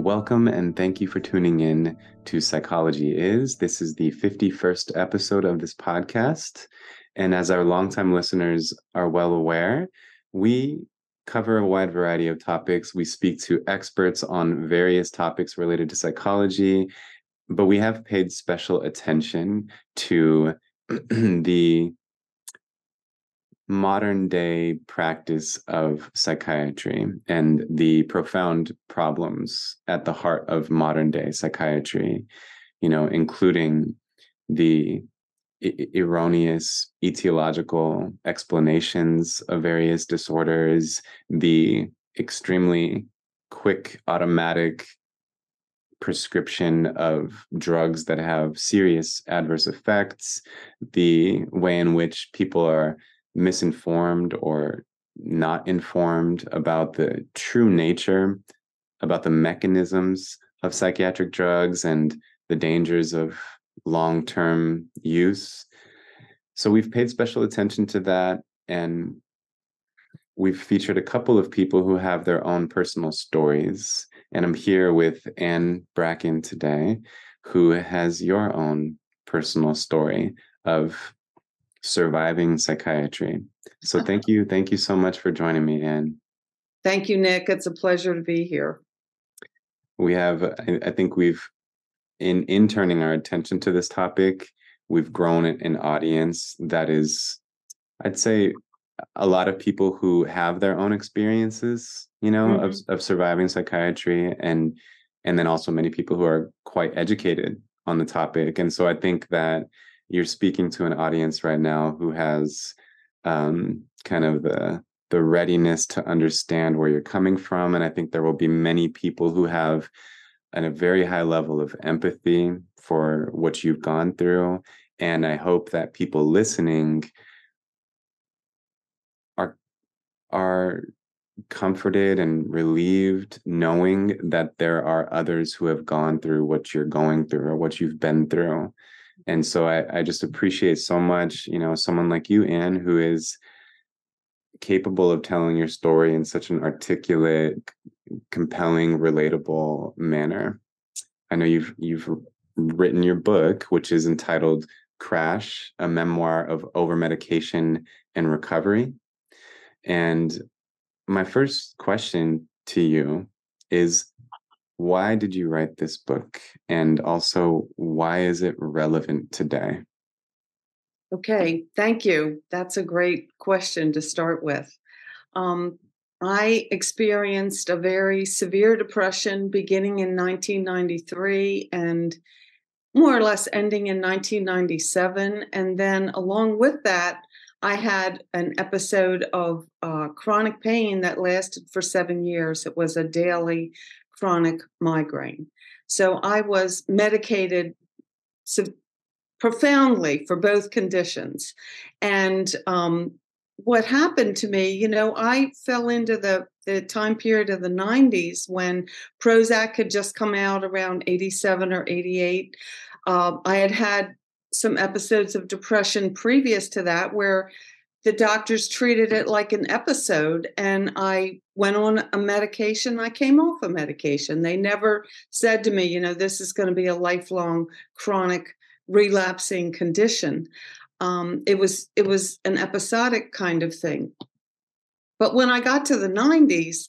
Welcome and thank you for tuning in to Psychology Is. This is the 51st episode of this podcast. And as our longtime listeners are well aware, we cover a wide variety of topics. We speak to experts on various topics related to psychology, but we have paid special attention to the modern day practice of psychiatry and the profound problems at the heart of modern day psychiatry, you know, including the erroneous etiological explanations of various disorders, the extremely quick automatic prescription of drugs that have serious adverse effects, the way in which people are misinformed or not informed about the true nature, about the mechanisms of psychiatric drugs and the dangers of long term use. So we've paid special attention to that and we've featured a couple of people who have their own personal stories. And I'm here with Ann Bracken today, who has your own personal story of surviving psychiatry. So thank you. Thank you so much for joining me, Ann. Thank you, Nick. It's a pleasure to be here. We have, I think we've, in, in turning our attention to this topic, we've grown an audience that is, I'd say, a lot of people who have their own experiences, you know, mm-hmm. of, of surviving psychiatry and and then also many people who are quite educated on the topic. And so I think that you're speaking to an audience right now who has um, kind of the the readiness to understand where you're coming from and i think there will be many people who have an, a very high level of empathy for what you've gone through and i hope that people listening are are comforted and relieved knowing that there are others who have gone through what you're going through or what you've been through and so I, I just appreciate so much you know someone like you ann who is capable of telling your story in such an articulate compelling relatable manner. I know you've you've written your book which is entitled crash a memoir of over medication and recovery. And my first question to you is why did you write this book? And also, why is it relevant today? Okay, thank you. That's a great question to start with. Um, I experienced a very severe depression beginning in 1993 and more or less ending in 1997. And then, along with that, I had an episode of uh, chronic pain that lasted for seven years. It was a daily chronic migraine. So I was medicated profoundly for both conditions. And um, what happened to me, you know, I fell into the, the time period of the 90s when Prozac had just come out around 87 or 88. Uh, I had had some episodes of depression previous to that where the doctors treated it like an episode and i went on a medication. I came off a medication. They never said to me you know this is going to be a lifelong chronic relapsing condition. Um, it was it was an episodic kind of thing. But when i got to the 90s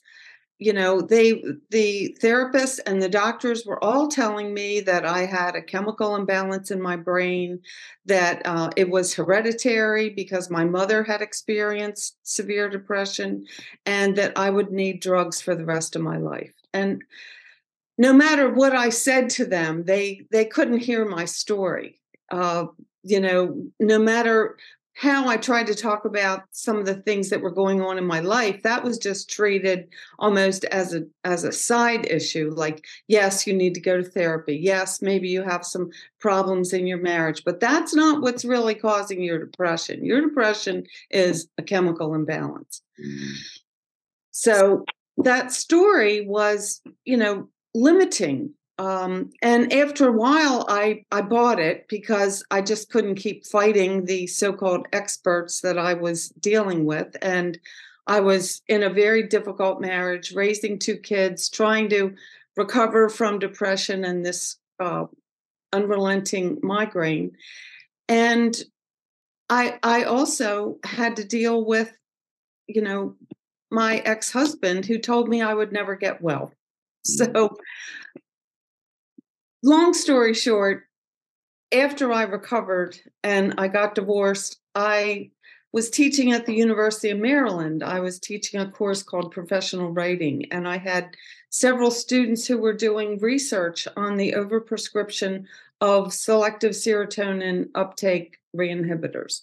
you know they the therapists and the doctors were all telling me that i had a chemical imbalance in my brain that uh, it was hereditary because my mother had experienced severe depression and that i would need drugs for the rest of my life. And no matter what i said to them they they couldn't hear my story. Uh, you know no matter how I tried to talk about some of the things that were going on in my life, that was just treated almost as a as a side issue. Like, yes, you need to go to therapy. Yes, maybe you have some problems in your marriage, but that's not what's really causing your depression. Your depression is a chemical imbalance. Mm. So that story was, you know, limiting um, and after a while, I, I bought it because I just couldn't keep fighting the so called experts that I was dealing with. And I was in a very difficult marriage, raising two kids, trying to recover from depression and this uh, unrelenting migraine. And I I also had to deal with, you know, my ex-husband who told me I would never get well. Mm. So long story short, after I recovered and I got divorced, I was teaching at the University of Maryland. I was teaching a course called professional writing, and I had several students who were doing research on the overprescription of selective serotonin uptake reinhibitors.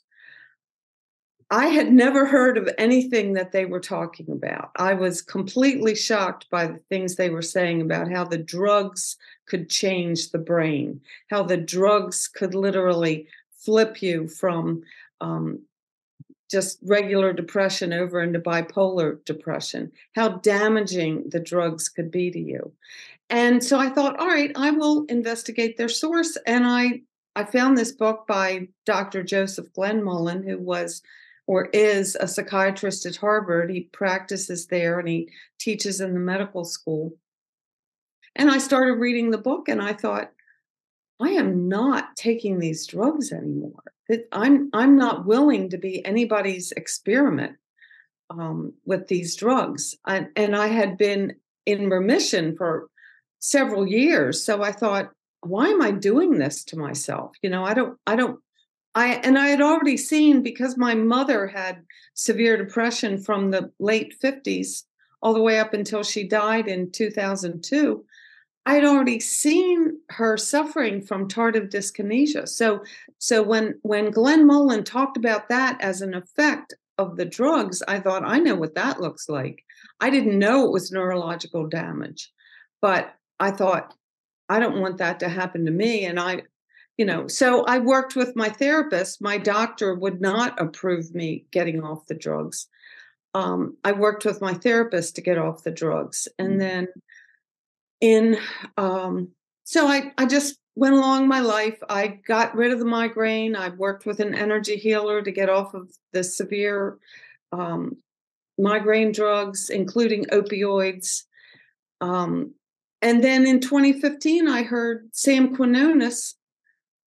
I had never heard of anything that they were talking about. I was completely shocked by the things they were saying about how the drugs could change the brain, how the drugs could literally flip you from um, just regular depression over into bipolar depression, how damaging the drugs could be to you. And so I thought, all right, I will investigate their source. And I I found this book by Dr. Joseph Glenmullen, who was or is a psychiatrist at Harvard. He practices there and he teaches in the medical school. And I started reading the book and I thought, I am not taking these drugs anymore. I'm I'm not willing to be anybody's experiment um, with these drugs. And I had been in remission for several years, so I thought, why am I doing this to myself? You know, I don't I don't I and I had already seen because my mother had severe depression from the late 50s all the way up until she died in 2002. I had already seen her suffering from tardive dyskinesia. So, so when when Glenmullen talked about that as an effect of the drugs, I thought I know what that looks like. I didn't know it was neurological damage, but I thought I don't want that to happen to me. And I, you know, so I worked with my therapist. My doctor would not approve me getting off the drugs. Um, I worked with my therapist to get off the drugs, and mm. then in um, so I, I just went along my life. I got rid of the migraine. I worked with an energy healer to get off of the severe um, migraine drugs, including opioids. Um, and then in 2015, I heard Sam Quinones,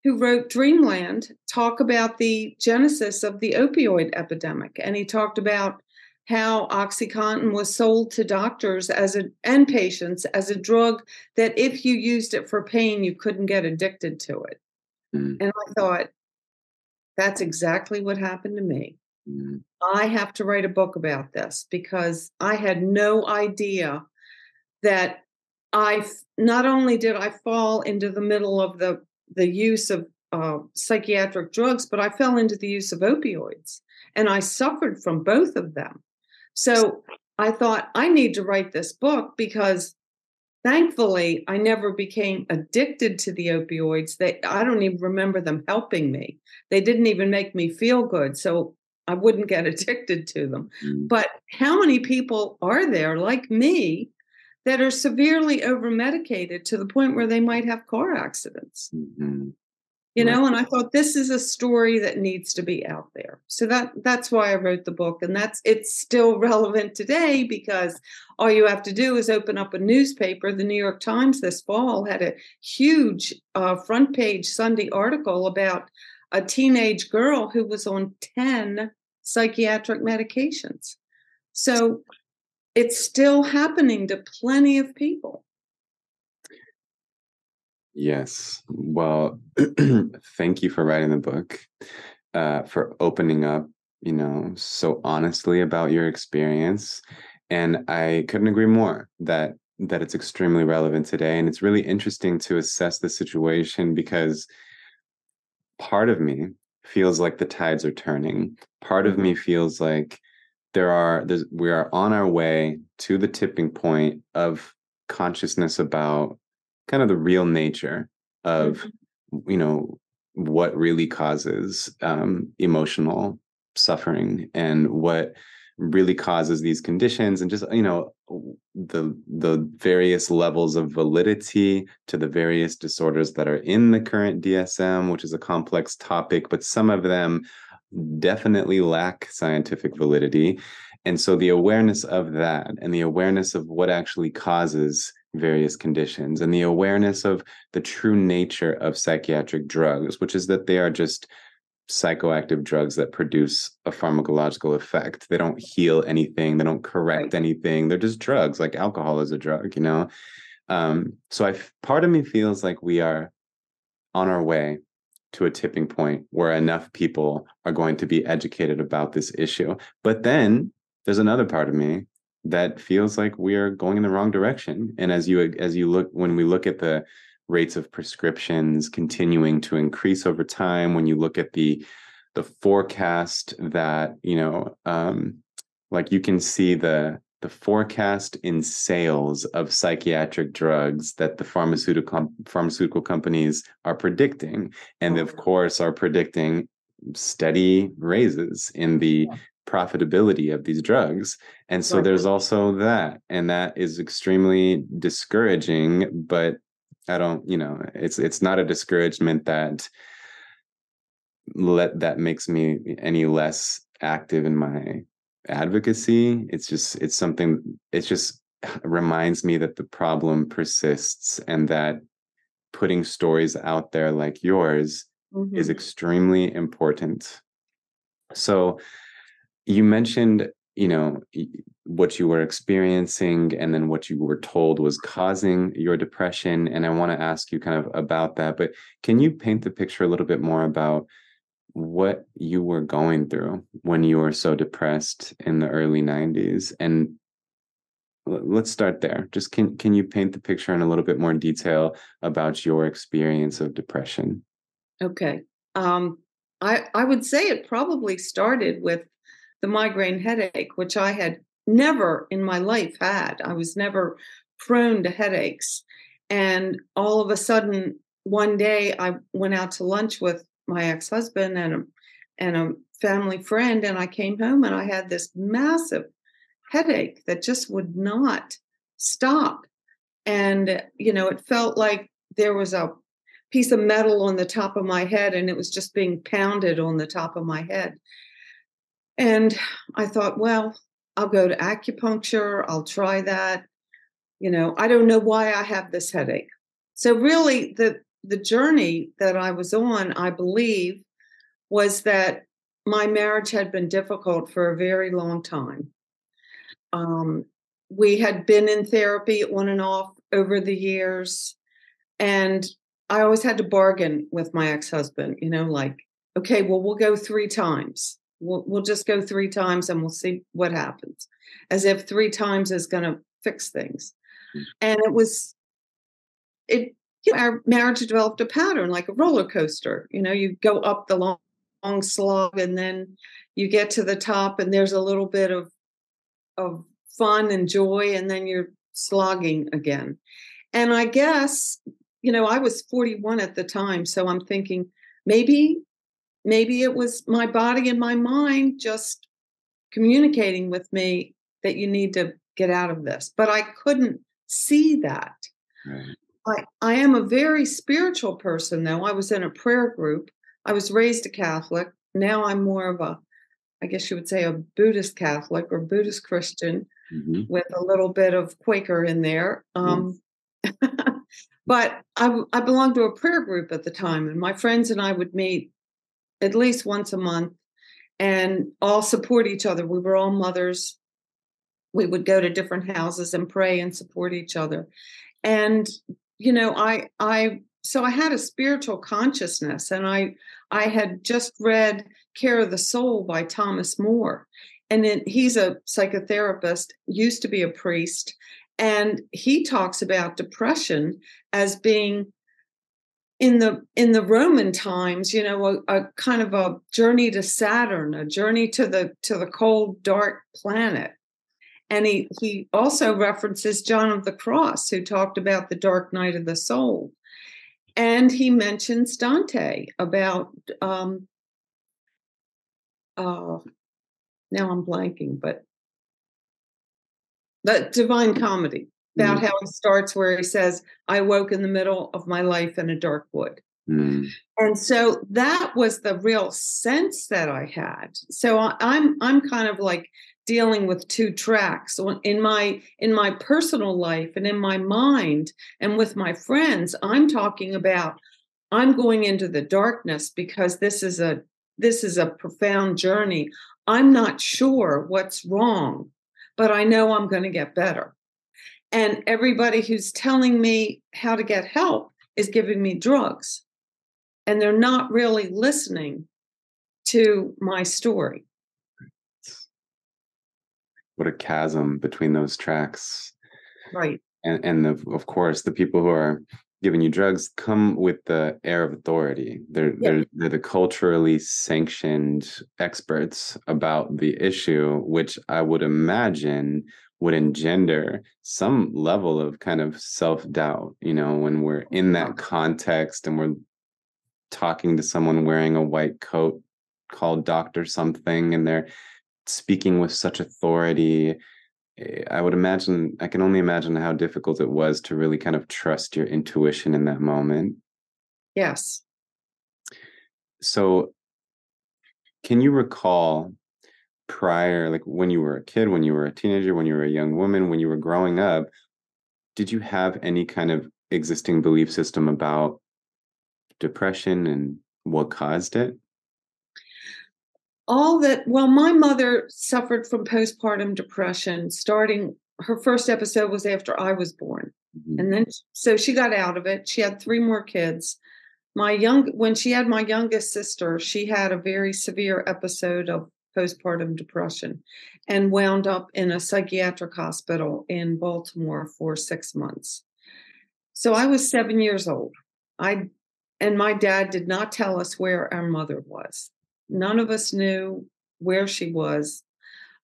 who wrote Dreamland, talk about the genesis of the opioid epidemic. And he talked about how OxyContin was sold to doctors as a and patients as a drug that if you used it for pain, you couldn't get addicted to it. Mm. And I thought, that's exactly what happened to me. Mm. I have to write a book about this because I had no idea that I not only did I fall into the middle of the the use of uh, psychiatric drugs, but I fell into the use of opioids, and I suffered from both of them. So I thought, I need to write this book because thankfully I never became addicted to the opioids. They I don't even remember them helping me. They didn't even make me feel good. So I wouldn't get addicted to them. Mm. But how many people are there like me that are severely over medicated to the point where they might have car accidents? Mm-hmm. You know and i thought this is a story that needs to be out there. So that that's why i wrote the book and that's it's still relevant today because all you have to do is open up a newspaper. The new york times this fall had a huge uh, front page sunday article about a teenage girl who was on 10 psychiatric medications. So it's still happening to plenty of people Yes. Well, thank you for writing the book, uh, for opening up, you know, so honestly about your experience. And I couldn't agree more that that it's extremely relevant today. And it's really interesting to assess the situation because part of me feels like the tides are turning. Part of me feels like there are we are on our way to the tipping point of consciousness about kind of the real nature of mm-hmm. you know what really causes um, emotional suffering and what really causes these conditions and just you know the the various levels of validity to the various disorders that are in the current DSM which is a complex topic but some of them definitely lack scientific validity and so the awareness of that and the awareness of what actually causes various conditions and the awareness of the true nature of psychiatric drugs, which is that they are just psychoactive drugs that produce a pharmacological effect. They don't heal anything, they don't correct anything. They're just drugs, like alcohol is a drug, you know? Um, so I part of me feels like we are on our way to a tipping point where enough people are going to be educated about this issue. But then there's another part of me that feels like we are going in the wrong direction. And as you as you look when we look at the rates of prescriptions continuing to increase over time, when you look at the the forecast that you know, um, like you can see the the forecast in sales of psychiatric drugs that the pharmaceutical pharmaceutical companies are predicting and of course are predicting steady raises in the profitability of these drugs. And so there's also that and that is extremely discouraging but i don't you know it's it's not a discouragement that let that makes me any less active in my advocacy it's just it's something it just reminds me that the problem persists and that putting stories out there like yours mm-hmm. is extremely important so you mentioned you know what you were experiencing and then what you were told was causing your depression and i want to ask you kind of about that but can you paint the picture a little bit more about what you were going through when you were so depressed in the early 90s and let's start there. Just can can you paint the picture in a little bit more detail about your experience of depression? Okay. Um i i would say it probably started with the migraine headache which i had never in my life had. I was never prone to headaches. And all of a sudden one day i went out to lunch with my ex-husband and a, and a family friend and I came home and I had this massive headache that just would not stop. And you know it felt like there was a piece of metal on the top of my head and it was just being pounded on the top of my head. And I thought well I'll go to acupuncture I'll try that. You know I don't know why I have this headache. So really the the journey that I was on, I believe, was that my marriage had been difficult for a very long time. Um, we had been in therapy on and off over the years. And I always had to bargain with my ex husband, you know, like, okay, well, we'll go three times. We'll, we'll just go three times and we'll see what happens, as if three times is going to fix things. Mm. And it was, it you know, our marriage developed a pattern like a roller coaster. You know, you go up the long, long slog and then you get to the top and there's a little bit of of fun and joy and then you're slogging again. And I guess, you know, I was 41 at the time, so I'm thinking maybe maybe it was my body and my mind just communicating with me that you need to get out of this. But I couldn't see that. Right. I, I am a very spiritual person, though. I was in a prayer group. I was raised a Catholic. Now I'm more of a, I guess you would say, a Buddhist Catholic or Buddhist Christian mm-hmm. with a little bit of Quaker in there. Um, but I, I belonged to a prayer group at the time, and my friends and I would meet at least once a month and all support each other. We were all mothers. We would go to different houses and pray and support each other. And you know, I I so I had a spiritual consciousness and I I had just read Care of the Soul by Thomas Moore. And then he's a psychotherapist, used to be a priest, and he talks about depression as being in the in the roman times you know a, a, kind of a journey to saturn a journey to the to the cold dark planet and he, he also references John of the Cross, who talked about the dark night of the soul. And he mentions Dante about, um, uh, now I'm blanking, but the Divine Comedy, about mm-hmm. how he starts where he says, I woke in the middle of my life in a dark wood. Mm. And so that was the real sense that I had. So I, I'm I'm kind of like dealing with two tracks in my in my personal life and in my mind and with my friends i'm talking about i'm going into the darkness because this is a this is a profound journey i'm not sure what's wrong but i know i'm going to get better and everybody who's telling me how to get help is giving me drugs and they're not really listening to my story. What a chasm between those tracks. Right. And and the, of course the people who are giving you drugs come with the air of authority. They're yeah. they're they're the culturally sanctioned experts about the issue which i would imagine would engender some level of kind of self-doubt you know when we're in that context and we're talking to someone wearing a white coat called doctor something and they're speaking with such authority eh, i would imagine i can only imagine how difficult it was to really kind of trust your intuition in that moment. Yes. So can you recall prior like when you were a kid when you were a teenager when you were a young woman when you were growing up did you have any kind of existing belief system about depression and what caused it? All that well my mother suffered from postpartum depression starting her first episode was after i was born. Mm-hmm. and then so she got out of it. She had three more kids. My young when she had my youngest sister she had a very severe episode of postpartum depression and wound up in a psychiatric hospital in baltimore for six months. So i was seven years old. I and my dad did not tell us where our mother was None of us knew where she was.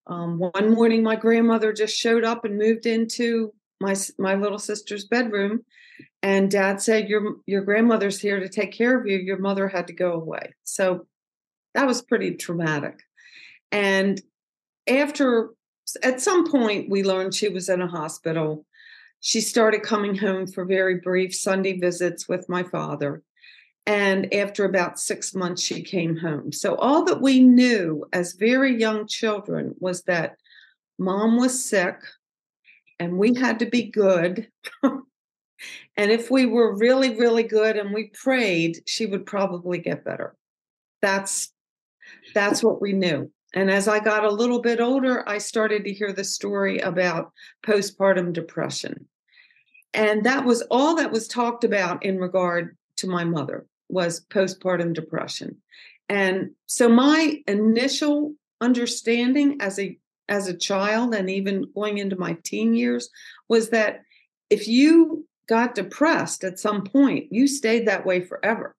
Um, one morning, my grandmother just showed up and moved into my my little sister's bedroom, and Dad said, "Your your grandmother's here to take care of you. Your mother had to go away." So that was pretty traumatic. And after, at some point, we learned she was in a hospital. She started coming home for very brief Sunday visits with my father. And after about six months, she came home. So, all that we knew as very young children was that mom was sick and we had to be good. and if we were really, really good and we prayed, she would probably get better. That's that's what we knew. And as I got a little bit older, I started to hear the story about postpartum depression. And that was all that was talked about in regard to my mother was postpartum depression. And so my initial understanding as a as a child and even going into my teen years was that if you got depressed at some point, you stayed that way forever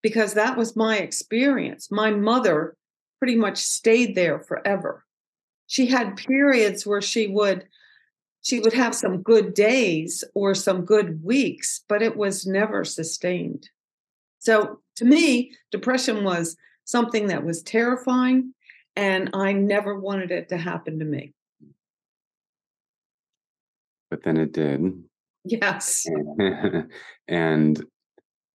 because that was my experience. My mother pretty much stayed there forever. She had periods where she would she would have some good days or some good weeks, but it was never sustained. So to me, depression was something that was terrifying, and I never wanted it to happen to me. But then it did. Yes. and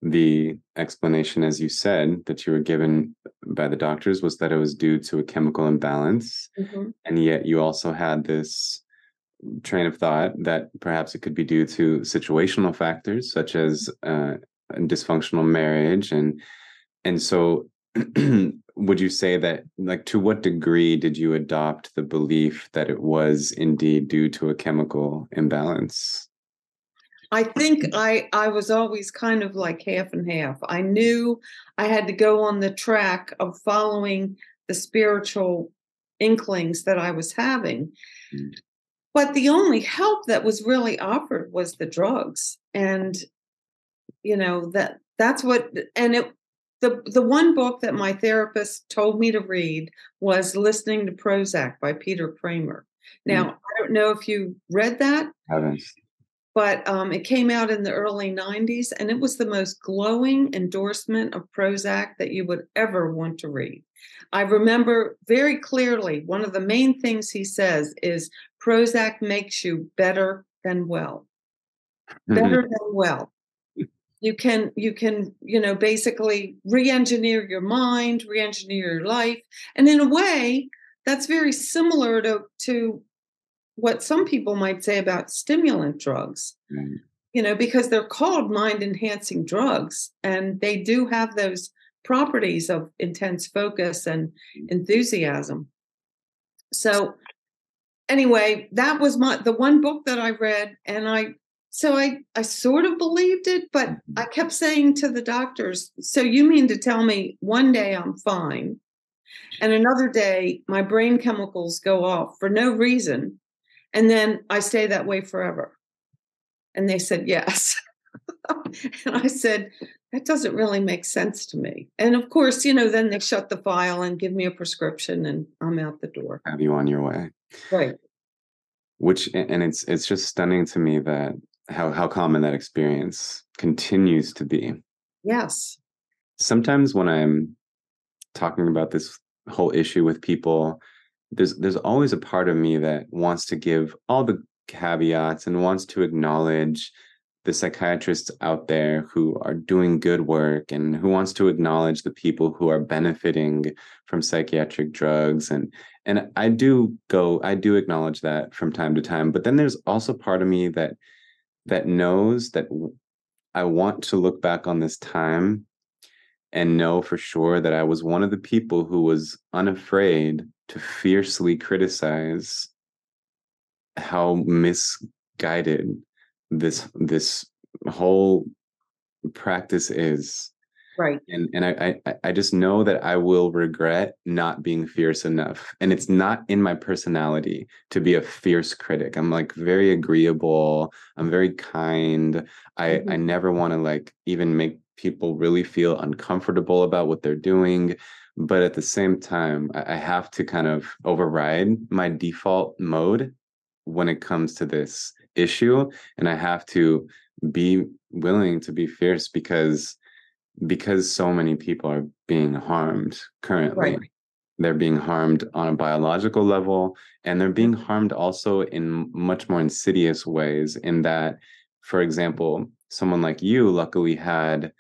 the explanation, as you said, that you were given by the doctors was that it was due to a chemical imbalance. Mm-hmm. And yet you also had this train of thought that perhaps it could be due to situational factors such as uh, dysfunctional marriage and and so would you say that like to what degree did you adopt the belief that it was indeed due to a chemical imbalance? I think i i was always kind of like half and half. I knew i had to go on the track of following the spiritual inklings that i was having. Mm. but the only help that was really offered was the drugs and you know that that's what and it the the one book that my therapist told me to read was listening to prozac by peter kramer. Now mm. i don't know if you read that I haven't. but um, it came out in the early 90s and it was the most glowing endorsement of prozac that you would ever want to read. I remember very clearly one of the main things he says is prozac makes you better than well. Better mm-hmm. than well you can you can you know basically re-engineer your mind re-engineer your life. And in a way that's very similar to to what some people might say about stimulant drugs. Right. you know because they're called mind enhancing drugs and they do have those properties of intense focus and mm. enthusiasm. So anyway that was my the one book that i read and i so i i sort of believed it but i mm-hmm. kept saying to the doctors so you mean to tell me one day i'm fine and another day my brain chemicals go off for no reason and then i stay that way forever? And they said yes. And i said that doesn't really make sense to me. And of course you know then they shut the file and give me a prescription and i'm out the door. Have you on your way? right. Which and it's it's just stunning to me that how how common that experience continues to be. yes Sometimes when I'm talking about this whole issue with people, there's there's always a part of me that wants to give all the caveats and wants to acknowledge the psychiatrists out there who are doing good work and who wants to acknowledge the people who are benefiting from psychiatric drugs and and I do go I do acknowledge that from time to time but then there's also part of me that that knows that I want to look back on this time and know for sure that I was one of the people who was unafraid to fiercely criticize how misguided this this whole practice is right and and I, I I just know that I will regret not being fierce enough. And it's not in my personality to be a fierce critic. I'm like very agreeable. I'm very kind. I I Mhm. never want to like even make people really feel uncomfortable about what they're doing. But at the same time, I, I have to kind of override my default mode when it comes to this issue, and I have to be willing to be fierce because because so many people are being harmed currently Right. they're being harmed on a biological level and they're being mm-hmm. harmed also in much more insidious ways in that for example someone like you luckily had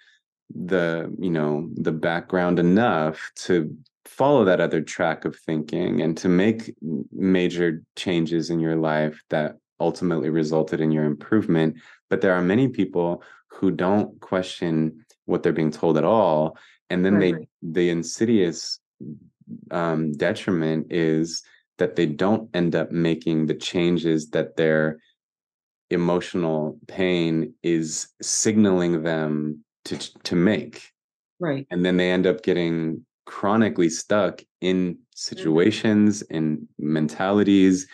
the you know the background enough to follow that other track of thinking and to make major changes in your life that ultimately resulted in your improvement but there are many people who don't question what they're being told at all and then Right, they the insidious um, detriment is that they don't end up making the changes that their emotional pain is signaling them to to make. Right. And then they end up getting chronically stuck in situations and mentalities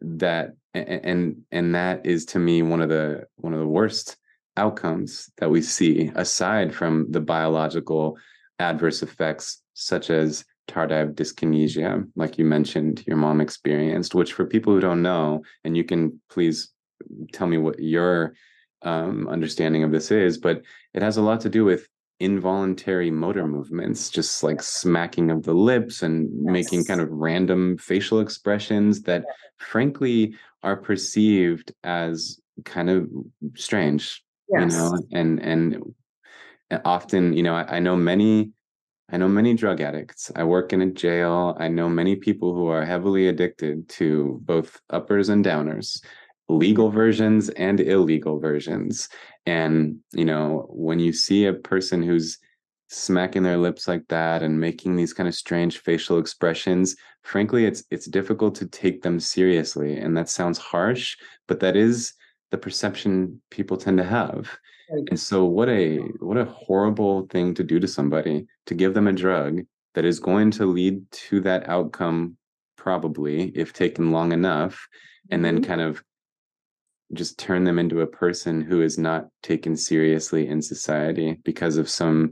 that and and that is to me one of the one of the worst outcomes that we see aside from the biological adverse effects such as tardive dyskinesia like you mentioned your mom experienced which for people who don't know and you can please tell me what your um, understanding of this is but it has a lot to do with involuntary motor movements just like smacking of the lips and making kind of random facial expressions that frankly are perceived as kind of strange you know and and and often you know I, I know many i know many drug addicts. I work in a jail. I know many people who are heavily addicted to both uppers and downers legal versions and illegal versions. And you know when you see a person who's smacking their lips like that and making these kind of strange facial expressions frankly it's it's difficult to take them seriously and that sounds harsh but that is the perception people tend to have Right. and so what a what a horrible thing to do to somebody to give them a drug that is going to lead to that outcome probably if taken long enough and then Mhm. kind of just turn them into a person who is not taken seriously in society because of some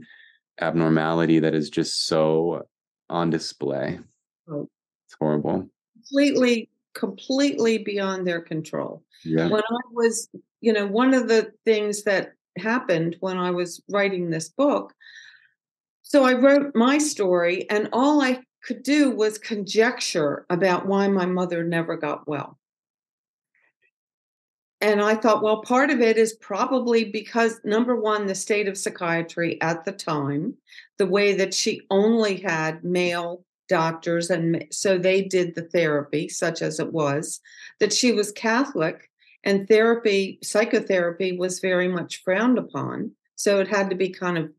abnormality that is just so on display. Right. It's horrible. completely completely beyond their control Yeah. when I was, you know, one of the things that happened when I was writing this book, so I wrote my story, and all I could do was conjecture about why my mother never got well. and I thought, well, part of it is probably because number one, the state of psychiatry at the time, the way that she only had male doctors, and so they did the therapy, such as it was, that she was Catholic, and therapy, psychotherapy was very much frowned upon. So it had to be kind of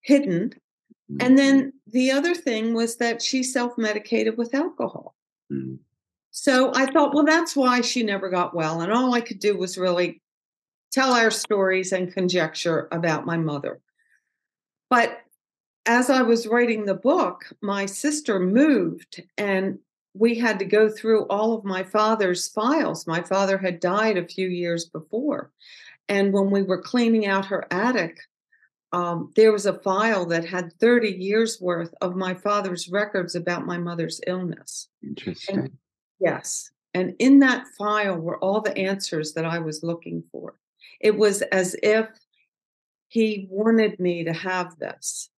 hidden. Mm-hmm. And then the other thing was that she self medicated with alcohol. Mm-hmm. So I thought, well, that's why she never got well. And all I could do was really tell our stories and conjecture about my mother. But as I was writing the book, my sister moved and we had to go through all of my father's files. My father had died a few years before. And when we were cleaning out her attic, um, there was a file that had 30 years worth of my father's records about my mother's illness. Interesting. And Yes. And in that file were all the answers that I was looking for. It was as if he wanted me to have this.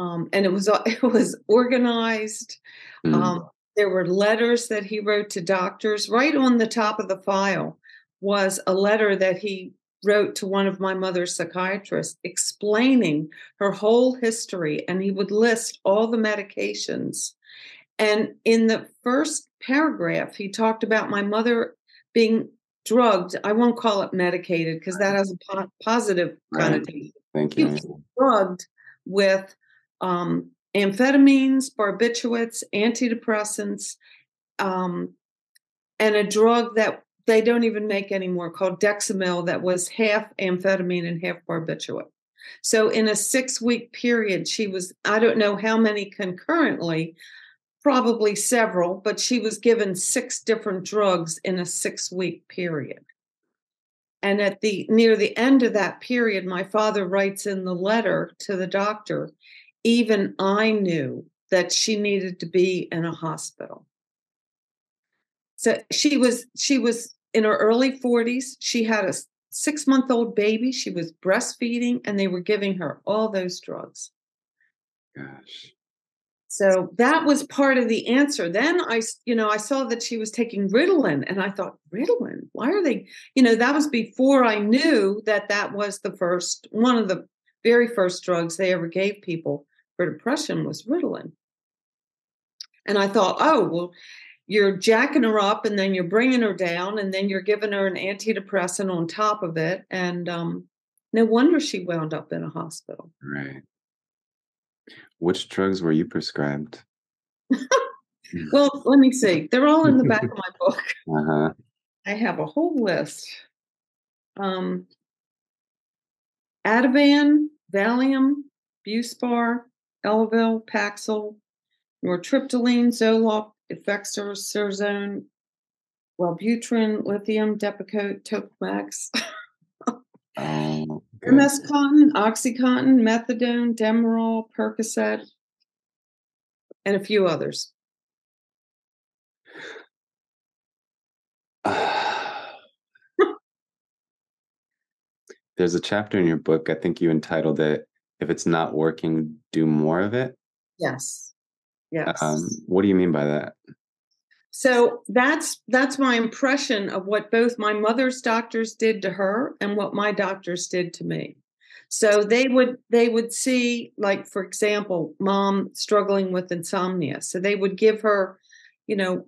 Um, and it was it was organized. Mm. Um, there were letters that he wrote to doctors. Right on the top of the file was a letter that he wrote to one of my mother's psychiatrists explaining her whole history, and he would list all the medications and in the first paragraph, he talked about my mother being drugged. I won't call it medicated because that has a po- positive right. connotation. Thank you. drugged with um, amphetamines, barbiturates, antidepressants, um, and a drug that they don't even make anymore called Dexamyl that was half amphetamine and half barbiturate. So in a six week period, she was, I don't know how many concurrently, probably several, but she was given six different drugs in a six week period. And at the near the end of that period, my father writes in the letter to the doctor, even I knew that she needed to be in a hospital. So she was she was in her early 40s. She had a six month old baby. She was breastfeeding, and they were giving her all those drugs. Gosh. So that was part of the answer. Then I, you know, I saw that she was taking Ritalin and I thought, Ritalin, why are they, you know, that was before I knew that that was the first, one of the very first drugs they ever gave people for depression was Ritalin. And I thought, oh, well, you're jacking her up and then you're bringing her down and then you're giving her an antidepressant on top of it. And um, no wonder she wound up in a hospital. Right. Which drugs were you prescribed? well, let me see. They're all in the back of my book. Uh-huh. I have a whole list. Um, Ativan, Valium, Buspar, Elavil, Paxil, nortriptyline, Zoloft, Effexor, Serzone, Wellbutrin, Lithium, Depakote, Topamax. Oh, MS Contin, Oxycontin, Methadone, Demerol, Percocet, and a few others. There's a chapter in your book, I think you entitled it, If It's Not Working, Do More of It. Yes. Yes. Um, what do you mean by that? So that's that's my impression of what both my mother's doctors did to her and what my doctors did to me. So they would they would see like for example, mom struggling with insomnia. So they would give her, you know,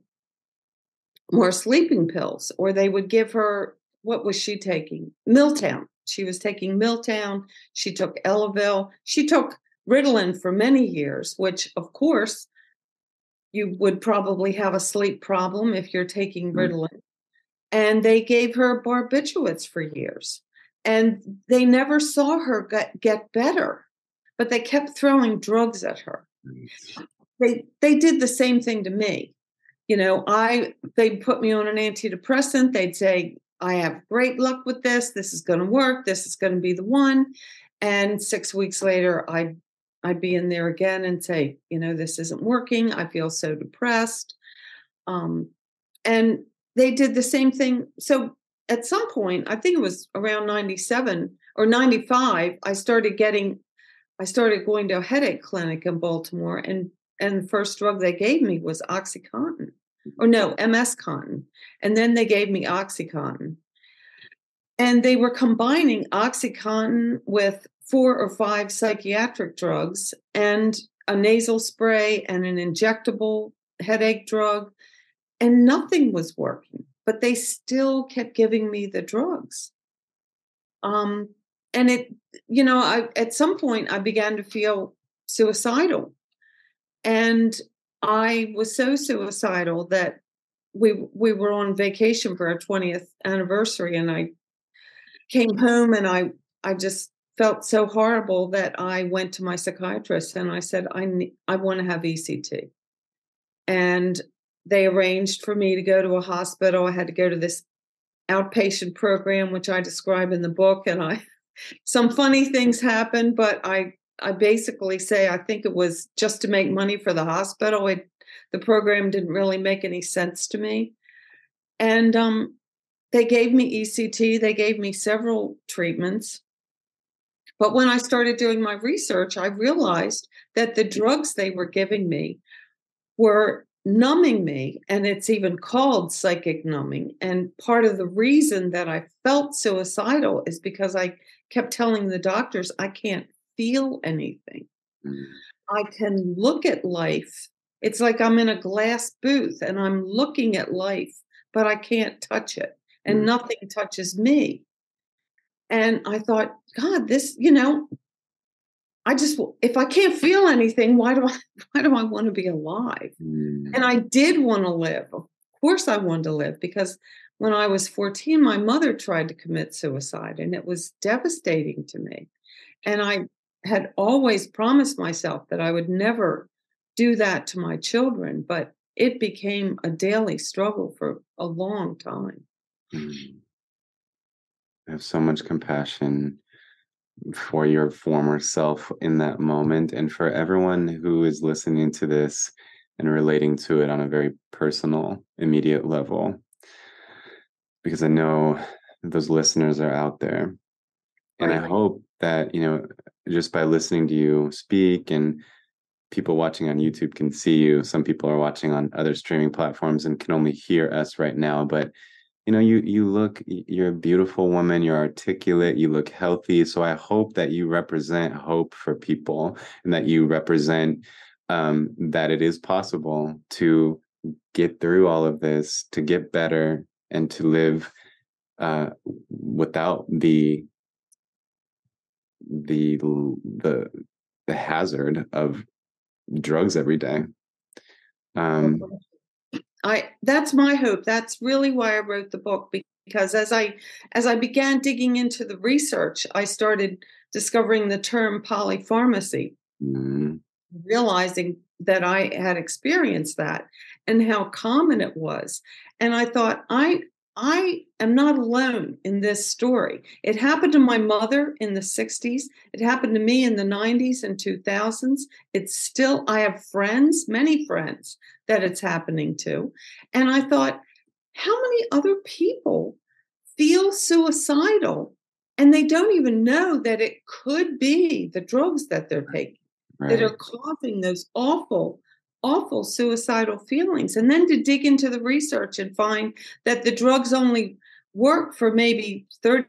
more sleeping pills or they would give her what was she taking? Miltown. She was taking Miltown. she took Elavil, she took Ritalin for many years, which of course you would probably have a sleep problem if you're taking mm. Ritalin. Mm-hmm. And they gave her barbiturates for years. And they never saw her get, get better, but they kept throwing drugs at her. They they did the same thing to me. You know, I they put me on an antidepressant. They'd say, I have great luck with this. This is going to work. This is going to be the one. And six weeks later, I'd I'd be in there again and say, you know, this isn't working. I feel so depressed. Um, and they did the same thing. So at some point, I think it was around 97 or 95, I started getting, I started going to a headache clinic in Baltimore and and the first drug they gave me was Oxycontin or no, MS Contin. And then they gave me Oxycontin. and they were combining Oxycontin with four or five psychiatric drugs and a nasal spray and an injectable headache drug, and nothing was working. But they still kept giving me the drugs. Um, and it, you know, I, at some point I began to feel suicidal. And I was so suicidal that we we were on vacation for our 20th anniversary and I came home and I I just felt so horrible that I went to my psychiatrist and I said I I want to have ECT. And they arranged for me to go to a hospital. I had to go to this outpatient program which I describe in the book and I some funny things happened but I I basically say I think it was just to make money for the hospital. It, the program didn't really make any sense to me. And um, they gave me ECT, they gave me several treatments. But when I started doing my research, I realized that the drugs they were giving me were numbing me, and it's even called psychic numbing. And part of the reason that I felt suicidal is because I kept telling the doctors I can't feel anything. Mm. I can look at life. It's like I'm in a glass booth and I'm looking at life, but I can't touch it and mm. nothing touches me. And I thought, God, this, you know, I just if I can't feel anything, why do I why do I want to be alive? Mm. And I did want to live. Of course I wanted to live because when I was 14, my mother tried to commit suicide and it was devastating to me. And I had always promised myself that I would never do that to my children, but it became a daily struggle for a long time. Mm. I have so much compassion for your former self in that moment and for everyone who is listening to this and relating to it on a very personal, immediate level. Because I know those listeners are out there. And right. I hope that, you know, just by listening to you speak and people watching on YouTube can see you. Some people are watching on other streaming platforms and can only hear us right now, but you know you you look you're a beautiful woman you're articulate you look healthy so i hope that you represent hope for people and that you represent um, that it is possible to get through all of this to get better and to live uh, without the the the the hazard of drugs every day. Um, I that's my hope. That's really why I wrote the book because as I as I began digging into the research, I started discovering the term polypharmacy, mm. realizing that I had experienced that and how common it was. And I thought I I am not alone in this story. It happened to my mother in the 60s. It happened to me in the 90s and 2000s. It's still, I have friends, many friends that it's happening to. And I thought, how many other people feel suicidal and they don't even know that it could be the drugs that they're taking right. that are causing those awful awful suicidal feelings. And then to dig into the research and find that the drugs only work for maybe 30%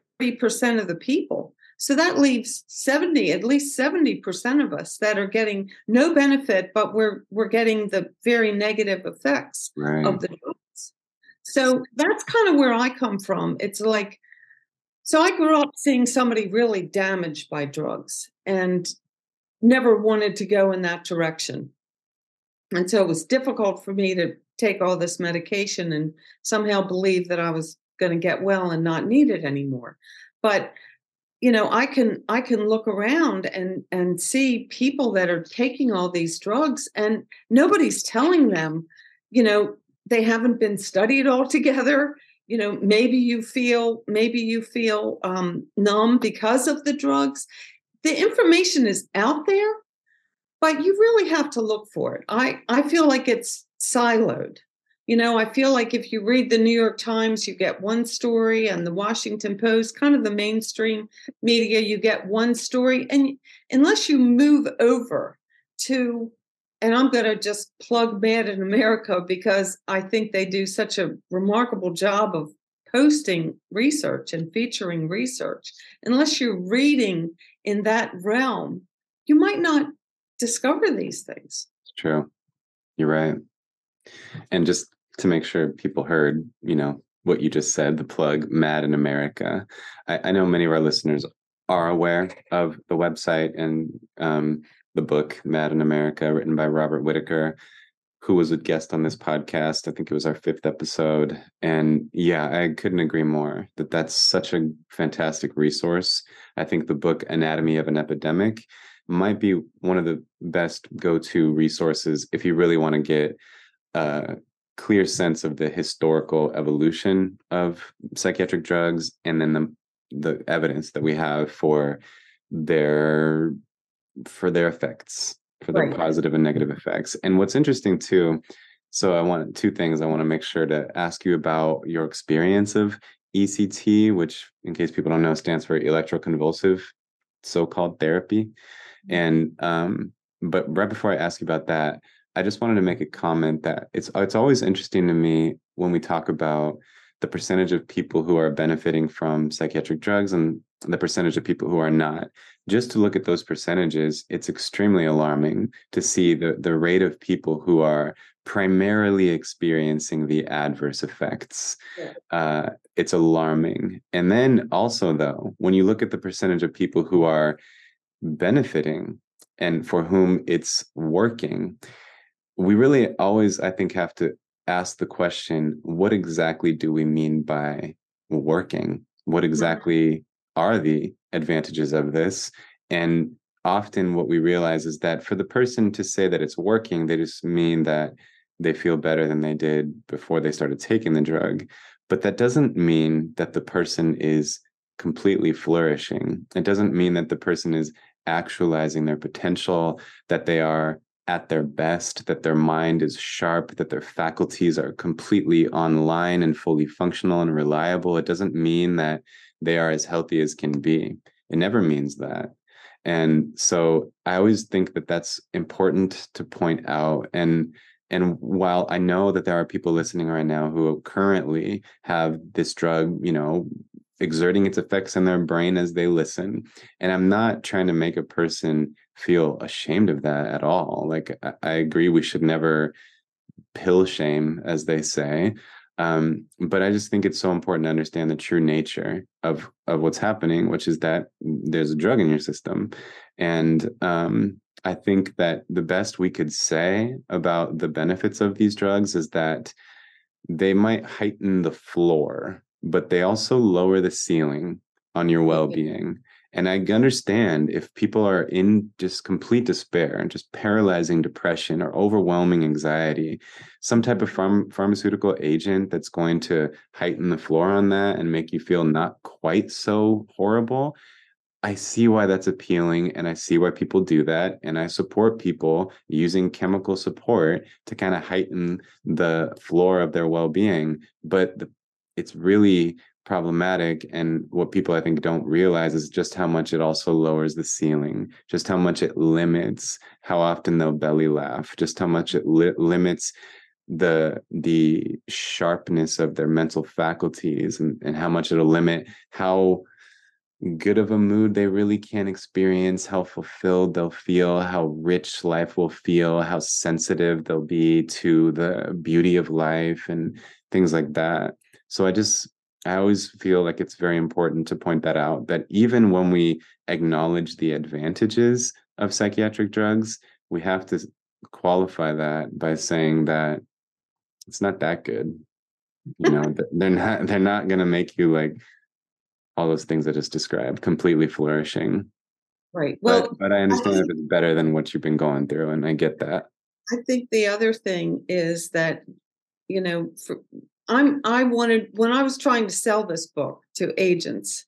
of the people. So that leaves 70, at least 70% of us that are getting no benefit, but we're we're getting the very negative effects right. of the drugs. So that's kind of where I come from. It's like so I grew up seeing somebody really damaged by drugs and never wanted to go in that direction. And so it was difficult for me to take all this medication and somehow believe that I was going to get well and not need it anymore. But you know, I can I can look around and and see people that are taking all these drugs and nobody's telling them, you know, they haven't been studied altogether. You know, maybe you feel maybe you feel um, numb because of the drugs. The information is out there, but you really have to look for it. I, I feel like it's siloed. You know, I feel like if you read the New York Times, you get one story, and the Washington Post, kind of the mainstream media, you get one story. And unless you move over to, and I'm going to just plug Mad in America because I think they do such a remarkable job of posting research and featuring research, unless you're reading in that realm, you might not discover these things. It's true. You're right. And just to make sure people heard, you know, what you just said, the plug Mad in America. I, I know many of our listeners are aware of the website and um, the book Mad in America, written by Robert Whitaker, who was a guest on this podcast. I think it was our fifth episode. And yeah, I couldn't agree more that that's such a fantastic resource. I think the book Anatomy of an Epidemic might be one of the best go to resources if you really want to get a clear sense of the historical evolution of psychiatric drugs and then the the evidence that we have for their for their effects for their right. positive and negative effects. And what's interesting too, so I want two things. I want to make sure to ask you about your experience of ECT, which, in case people don't know, stands for electroconvulsive so-called therapy. And um, but right before I ask you about that, I just wanted to make a comment that it's it's always interesting to me when we talk about the percentage of people who are benefiting from psychiatric drugs and the percentage of people who are not. Just to look at those percentages it's extremely alarming to see the, the rate of people who are primarily experiencing the adverse effects. Uh, it's alarming. And then also though when you look at the percentage of people who are benefiting and for whom it's working we really always i think have to ask the question what exactly do we mean by working? What mm-hmm. exactly are the advantages of this? And often what we realize is that for the person to say that it's working, they just mean that they feel better than they did before they started taking the drug. But that doesn't mean that the person is completely flourishing. It doesn't mean that the person is actualizing their potential, that they are at their best, that their mind is sharp, that their faculties are completely online and fully functional and reliable. It doesn't mean that they are as healthy as can be. It never means that. And so I always think that that's important to point out. And and while I know that there are people listening right now who currently have this drug, you know, exerting its effects in their brain as they listen, and I'm not trying to make a person feel ashamed of that at all. Like I, I agree, we should never pill shame, as they say. Um, but I just think it's so important to understand the true nature of of what's happening, which is that there's a drug in your system, and um, I think that the best we could say about the benefits of these drugs is that they might heighten the floor, but they also lower the ceiling on your well-being. And I understand if people are in just complete despair and just paralyzing depression or overwhelming anxiety, some type of pharm- pharmaceutical agent that's going to heighten the floor on that and make you feel not quite so horrible. I see why that's appealing and I see why people do that. And I support people using chemical support to kind of heighten the floor of their well being. But the, it's really problematic and what people i think don't realize is just how much it also lowers the ceiling just how much it limits how often they'll belly laugh just how much it li- limits the the sharpness of their mental faculties and, and how much it'll limit how good of a mood they really can experience how fulfilled they'll feel how rich life will feel how sensitive they'll be to the beauty of life and things like that so i just I always feel like it's very important to point that out that even when we acknowledge the advantages of psychiatric drugs, we have to qualify that by saying that it's not that good. You know, they're not they're not going to make you like all those things I just described completely flourishing. Right. Well, but, but I understand I if it's better than what you've been going through, and I get that. I think the other thing is that you know, for, I'm I wanted when I was trying to sell this book to agents,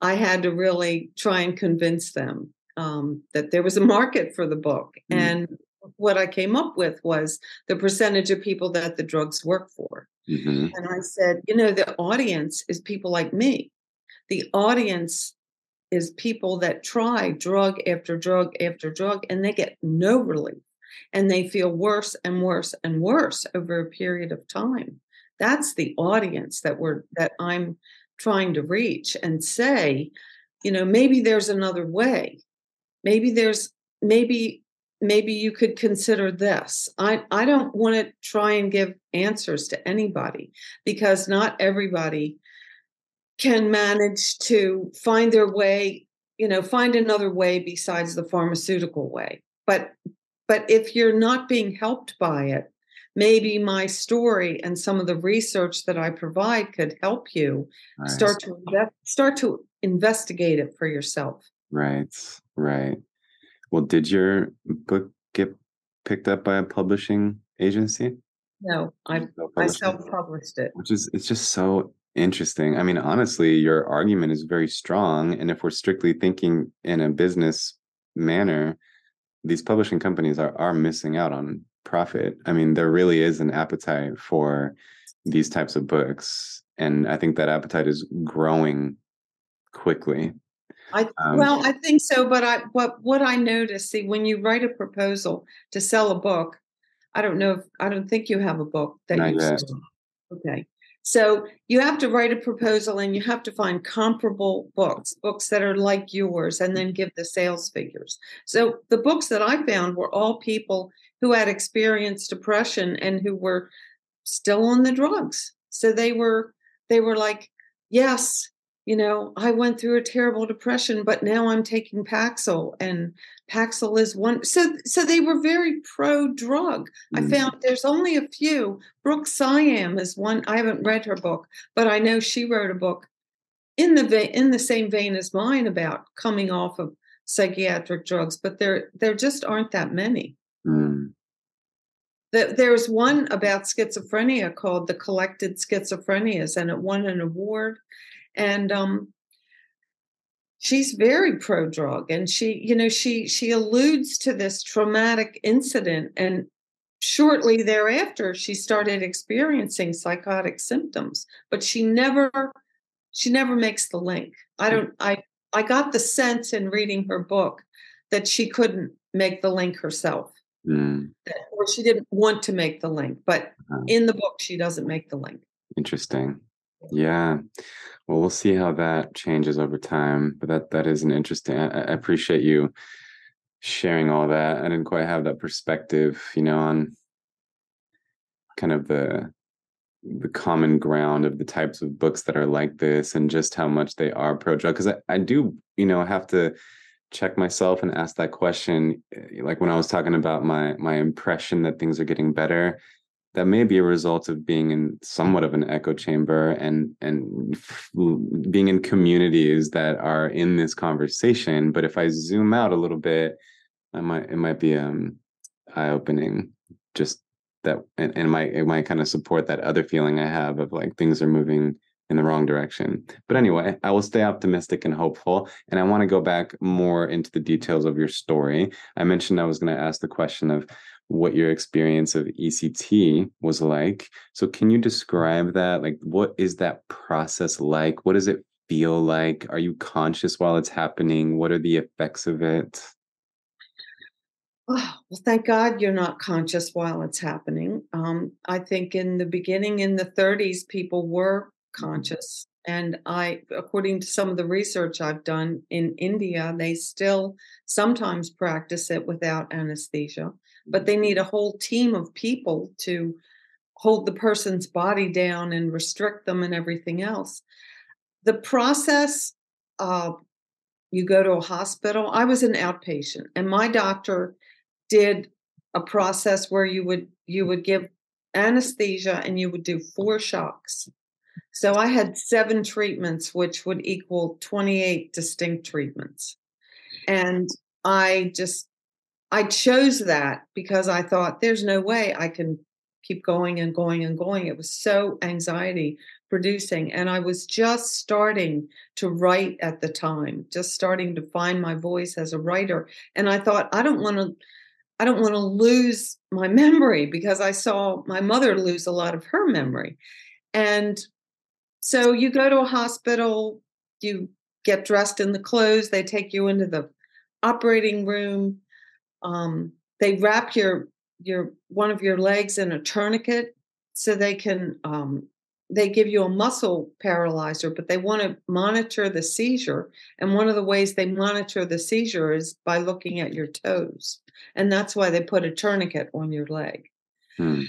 I had to really try and convince them um, that there was a market for the book. Mm. And what I came up with was the percentage of people that the drugs work for. Mm-hmm. And I said, you know, the audience is people like me. The audience is people that try drug after drug after drug and they get no relief and they feel worse and worse and worse over a period of time that's the audience that we're that i'm trying to reach and say you know maybe there's another way. Maybe there's maybe maybe you could consider this. I i don't want to try and give answers to anybody because not everybody can manage to find their way you know find another way besides the pharmaceutical way. But but if you're not being helped by it maybe my story and some of the research that i provide could help you nice. start to start to investigate it for yourself. Right right. Well did your book get picked up by a publishing agency? No i i self-published it. Which is it's just so interesting. I mean honestly your argument is very strong and if we're strictly thinking in a business manner these publishing companies are are missing out on profit. I mean, there really is an appetite for these types of books, and I think that appetite is growing quickly. I um, well, I think so, but I but what I notice, see, when you write a proposal to sell a book, I don't know if I don't think you have a book that you yet. Okay. So you have to write a proposal and you have to find comparable books, books that are like yours, and then give the sales figures. So the books that I found were all people who had experienced depression and who were still on the drugs. So they were they were like, yes, you know, I went through a terrible depression, but now I'm taking Paxil and Paxil is one. So, so they were very pro drug. Mm. I found there's only a few. Brooke Siem is one. I haven't read her book, but I know she wrote a book in the vein, in the same vein as mine about coming off of psychiatric drugs. But there, there just aren't that many. Mm. There's one about schizophrenia called "The Collected Schizophrenias," and it won an award and um, she's very pro drug and she you know she she alludes to this traumatic incident and shortly thereafter she started experiencing psychotic symptoms but she never she never makes the link. I don't i i got the sense in reading her book that she couldn't make the link herself mm. or she didn't want to make the link but uh-huh. in the book she doesn't make the link interesting yeah. Well, we'll see how that changes over time. But that that is an interesting. I, I appreciate you sharing all that. I didn't quite have that perspective, you know, on kind of the the common ground of the types of books that are like this and just how much they are pro drug. Because I, I do, you know, have to check myself and ask that question. Eh, like when I was talking about my my impression that things are getting better, that may be a result of being in somewhat of an echo chamber and and being in communities that are in this conversation but if i zoom out a little bit i might it might be um eye opening just that and, and it might it might kind of support that other feeling i have of like things are moving in the wrong direction. But anyway, I will stay optimistic and hopeful. And I want to go back more into the details of your story. I mentioned I was going to ask the question of what your experience of ECT was like. So, can you describe that? Like, what is that process like? What does it feel like? Are you conscious while it's happening? What are the effects of it? Oh, well, thank God you're not conscious while it's happening. Um, I think in the beginning, in the 30s, people were. Conscious. And I, according to some of the research I've done in India, they still sometimes practice it without anesthesia but they need a whole team of people to hold the person's body down and restrict them and everything else. The process, uh, you go to a hospital. I was an outpatient, and my doctor did a process where you would you would give anesthesia and you would do four shocks. So I had seven treatments, which would equal 28 distinct treatments. And I just I chose that because I thought there's no way I can keep going and going and going. It was so anxiety producing. And I was just starting to write at the time, just starting to find my voice as a writer. And I thought, I don't want to. I don't want to lose my memory because I saw my mother lose a lot of her memory. And so you go to a hospital, you get dressed in the clothes, they take you into the operating room um, they wrap your your one of your legs in a tourniquet so they can um, they give you a muscle paralyzer, but they want to monitor the seizure. And one of the ways they monitor the seizure is by looking at your toes. And that's why they put a tourniquet on your leg. Hmm.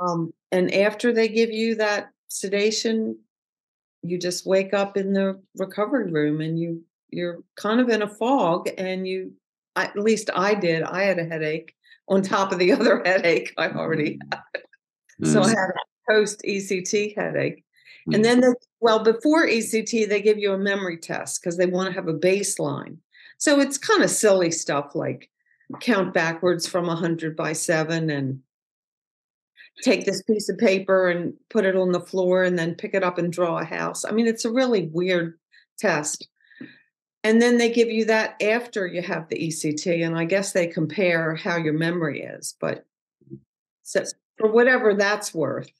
Um, and after they give you that sedation, you just wake up in the recovery room and you you're kind of in a fog and you at least I did. I had a headache on top of the other headache I already mm. had. Mm. So I had a post ECT headache. Mm. And then, they, well, before ECT, they give you a memory test because they want to have a baseline. So it's kind of silly stuff like count backwards from 100 by 7 and take this piece of paper and put it on the floor and then pick it up and draw a house. I mean, it's a really weird test. And then they give you that after you have the ECT. And I guess they compare how your memory is. But so for whatever that's worth,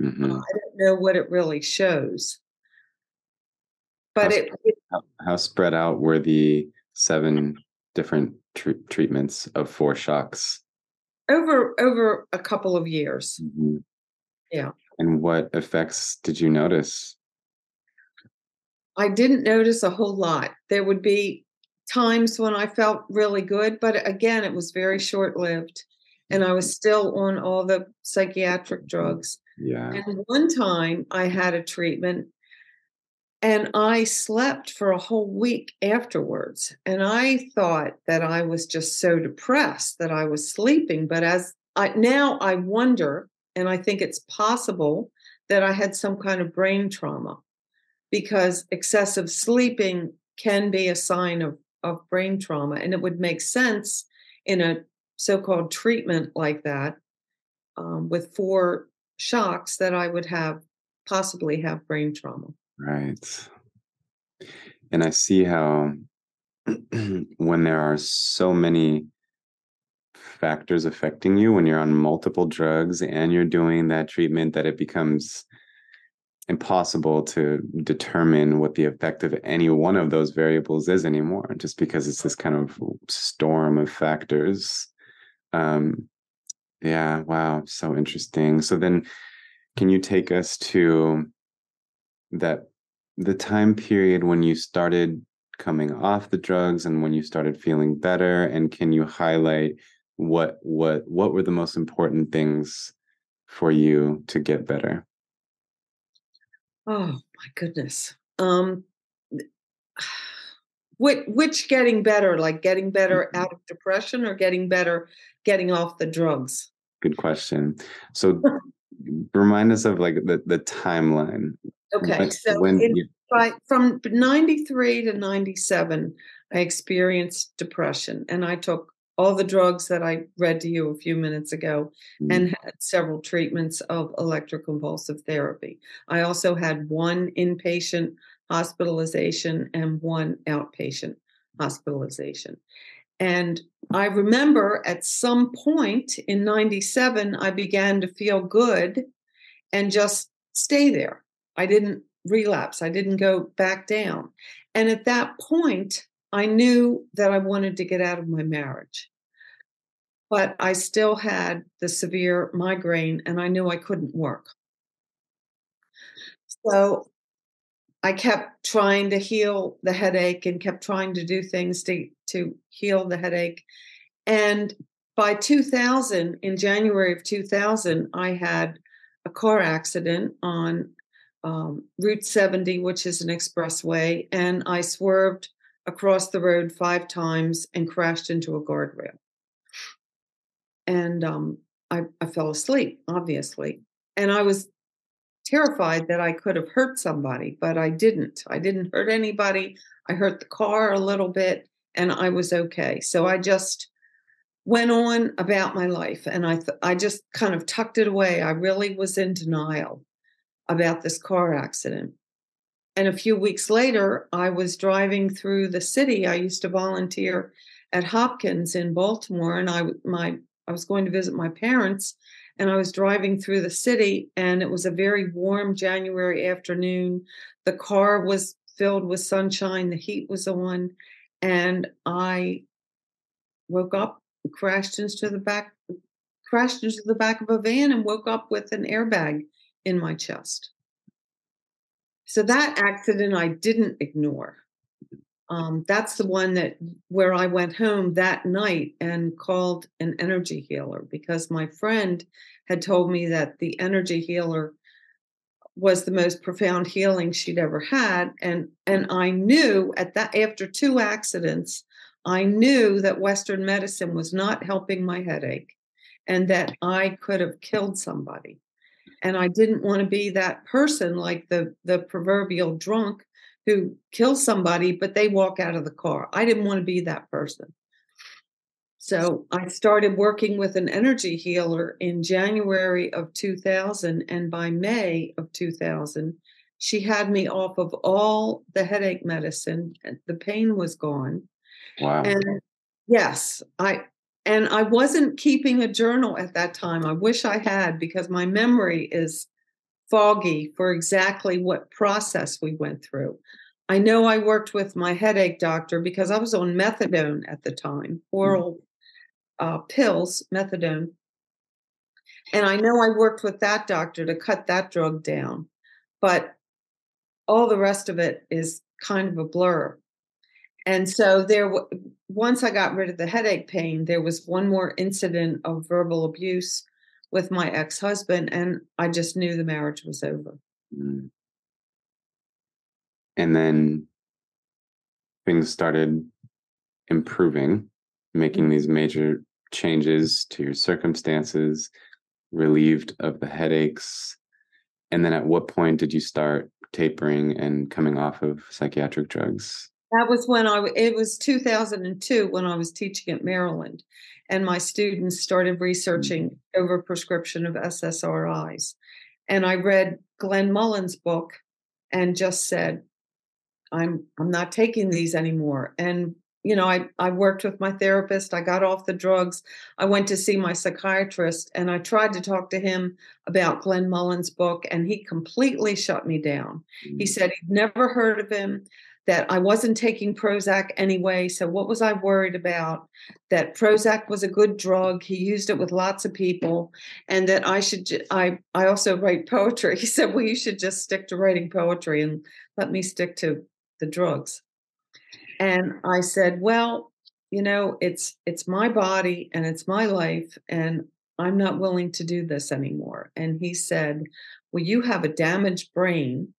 mm-hmm. uh, I don't know what it really shows. But how, it, it how, how, spread out were the seven different tr- treatments of four shocks? Over over a couple of years. Mm-hmm. Yeah. And what effects did you notice? I didn't notice a whole lot. There would be times when I felt really good, but again, it was very short lived. And I was still on all the psychiatric drugs. Yeah. And one time I had a treatment and I slept for a whole week afterwards. And I thought that I was just so depressed that I was sleeping. But as I now I wonder, and I think it's possible that I had some kind of brain trauma because excessive sleeping can be a sign of, of brain trauma. And it would make sense in a so called treatment like that um, with four shocks that I would have possibly have brain trauma. Right. And I see how when there are so many factors affecting you when you're on multiple drugs and you're doing that treatment that it becomes impossible to determine what the effect of any one of those variables is anymore just because it's this kind of storm of factors um yeah wow so interesting so then can you take us to that the time period when you started coming off the drugs and when you started feeling better and can you highlight what what what were the most important things for you to get better Oh my goodness. Um, which which getting better, like getting better mm-hmm. out of depression or getting better getting off the drugs? Good question. So remind us of like the, the timeline. Okay. When, so when in, you... by, from 93 to 97, I experienced depression and I took all the drugs that I read to you a few minutes ago mm-hmm. and had several treatments of electroconvulsive therapy. I also had one inpatient hospitalization and one outpatient hospitalization. And I remember at some point in 97, I began to feel good and just stay there. I didn't relapse, I didn't go back down. And at that point, I knew that I wanted to get out of my marriage. But I still had the severe migraine and I knew I couldn't work. So I kept trying to heal the headache and kept trying to do things to, to heal the headache. And by 2000, in January of 2000, I had a car accident on um, Route 70, which is an expressway, and I swerved across the road five times and crashed into a guardrail. And um, I, I fell asleep, obviously. And I was terrified that I could have hurt somebody, but I didn't. I didn't hurt anybody. I hurt the car a little bit and I was okay. So I just went on about my life and I th- I just kind of tucked it away. I really was in denial about this car accident. And a few weeks later, I was driving through the city. I used to volunteer at Hopkins in Baltimore, and I my I was going to visit my parents, and I was driving through the city, and it was a very warm January afternoon. The car was filled with sunshine, the heat was on, and I woke up, crashed into the back crashed into the back of a van and woke up with an airbag in my chest. So that accident I didn't ignore. Um, that's the one that where I went home that night and called an energy healer because my friend had told me that the energy healer was the most profound healing she'd ever had and and I knew at that after two accidents I knew that western medicine was not helping my headache and that I could have killed somebody. And I didn't want to be that person like the the proverbial drunk who kills somebody but they walk out of the car. I didn't want to be that person. So I started working with an energy healer in January of 2000 and by May of 2000 she had me off of all the headache medicine and the pain was gone. Wow. And yes, I and I wasn't keeping a journal at that time. I wish I had because my memory is foggy for exactly what process we went through. I know I worked with my headache doctor because I was on methadone at the time, hmm. oral uh, pills, methadone. And I know I worked with that doctor to cut that drug down. But all the rest of it is kind of a blur. And so there, once I got rid of the headache pain, there was one more incident of verbal abuse with my ex husband, and I just knew the marriage was over. Mm. And then things started improving, making mm-hmm. these major changes to your circumstances, relieved of the headaches. And then at what point did you start tapering and coming off of psychiatric drugs? That was when I, it was 2002 when I was teaching at Maryland. And my students started researching mm-hmm. over prescription of SSRIs. And I read Glenmullen's book and just said, I'm I'm not taking these anymore. And you know, I, I worked with my therapist. I got off the drugs. I went to see my psychiatrist and I tried to talk to him about Glenmullen's book, and he completely shut me down. He mm. said he'd never heard of him, that I wasn't taking Prozac anyway. So, what was I worried about? That Prozac was a good drug. He used it with lots of people, and that I should, I, I also write poetry. He said, Well, you should just stick to writing poetry and let me stick to the drugs. And I said, Well, you know, it's it's my body and it's my life, and I'm not willing to do this anymore. And he said, Well, you have a damaged brain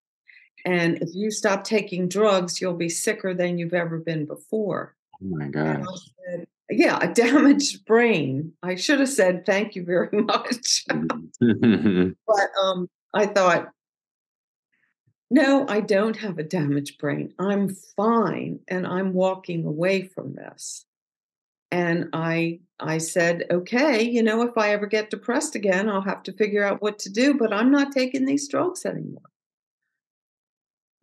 and if you stop taking drugs, you'll be sicker than you've ever been before. Oh my God. Said, yeah, a damaged brain. I should have said thank you very much. but um, I thought, no, I don't have a damaged brain. I'm fine and I'm walking away from this. And I I said, okay, you know, if I ever get depressed again, I'll have to figure out what to do, but I'm not taking these drugs anymore.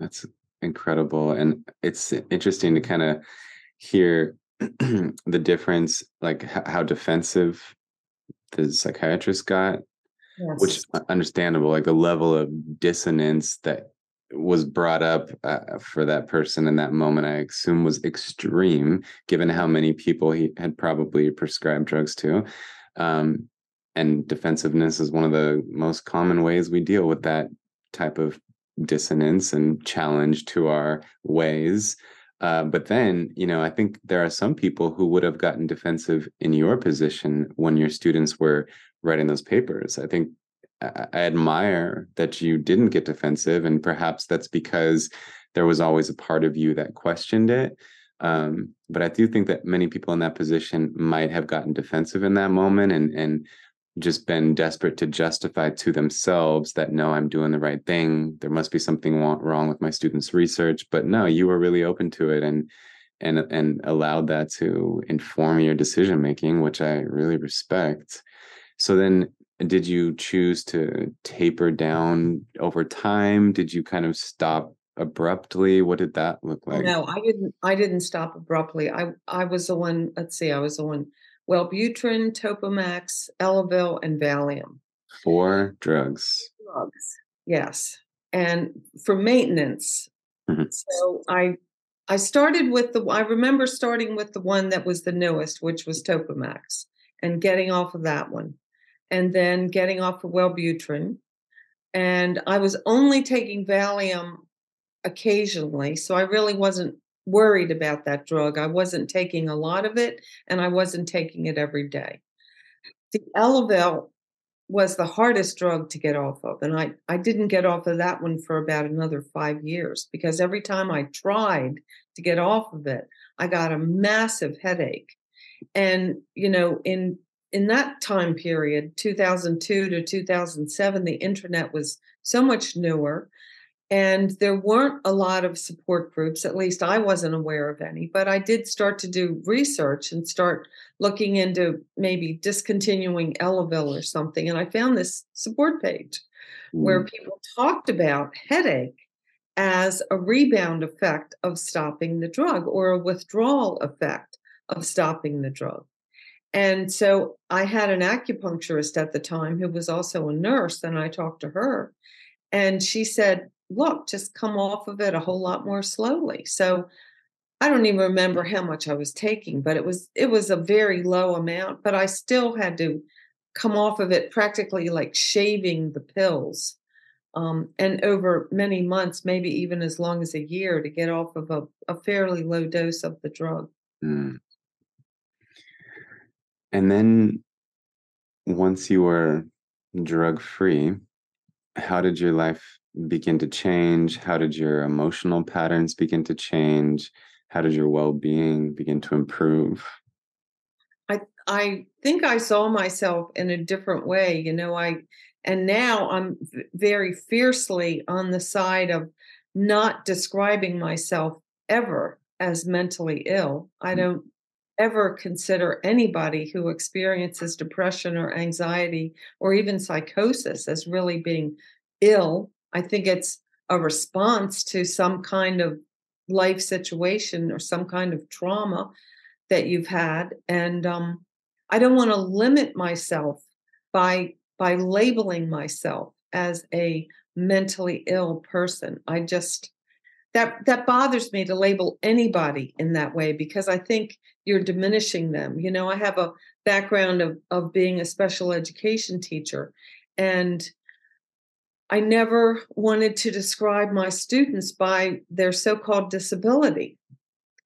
That's incredible. And it's interesting to kind of hear the difference, like how defensive the psychiatrist got, yes. which understandable, like the level of dissonance that was brought up uh, for that person in that moment, I assume was extreme, given how many people he had probably prescribed drugs to. Um, and defensiveness is one of the most common ways we deal with that type of dissonance and challenge to our ways. Uh, but then, you know, I think there are some people who would have gotten defensive in your position when your students were writing those papers. I think I, I admire that you didn't get defensive, and perhaps that's because there was always a part of you that questioned it. Um, but I do think that many people in that position might have gotten defensive in that moment and and just been desperate to justify to themselves that no i'm doing the right thing. There must be something wrong with my students research. But no you were really open to it and and and allowed that to inform your decision making which i really respect. So then did you choose to taper down over time? Did you kind of stop abruptly? What did that look like? No i didn't i didn't stop abruptly. I i was the one let's see i was the one Wellbutrin, Topamax, Elavil, and Valium. Four drugs. Drugs, yes. And for maintenance. Mm-hmm. So I I started with the I remember starting with the one that was the newest, which was Topamax, and getting off of that one. and then getting off of Wellbutrin. And I was only taking Valium occasionally, so I really wasn't worried about that drug. I wasn't taking a lot of it, and I wasn't taking it every day. The Elavil was the hardest drug to get off of, and I I didn't get off of that one for about another five years because every time I tried to get off of it, I got a massive headache. And you know, in in that time period, 2002 to 2007, the internet was so much newer and there weren't a lot of support groups at least i wasn't aware of any but i did start to do research and start looking into maybe discontinuing elavil or something and i found this support page mm. where people talked about headache as a rebound effect of stopping the drug or a withdrawal effect of stopping the drug and so i had an acupuncturist at the time who was also a nurse and i talked to her and she said look, just come off of it a whole lot more slowly. So I don't even remember how much I was taking, but it was it was a very low amount, but I still had to come off of it practically like shaving the pills. Um, and over many months, maybe even as long as a year, to get off of a, a fairly low dose of the drug. Mm. And then once you were drug free, how did your life begin to change? How did your emotional patterns begin to change? How did your well-being begin to improve? I I think I saw myself in a different way, you know, I and now I'm very fiercely on the side of not describing myself ever as mentally ill. I mm. don't ever consider anybody who experiences depression or anxiety or even psychosis as really being ill I think it's a response to some kind of life situation or some kind of trauma that you've had. And um, I don't want to limit myself by by labeling myself as a mentally ill person. I just that that bothers me to label anybody in that way because I think you're diminishing them. You know, I have a background of of being a special education teacher and I never wanted to describe my students by their so called disability.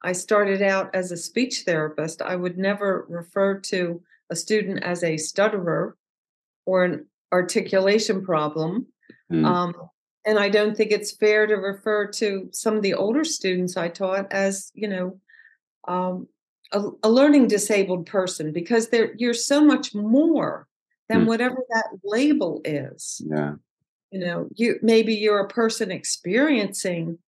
I started out as a speech therapist. I would never refer to a student as a stutterer or an articulation problem. Mm. Um, and I don't think it's fair to refer to some of the older students I taught as, you know, um, a, a, learning disabled person because they're, you're so much more than mm. whatever that label is. Yeah you know you maybe you're a person experiencing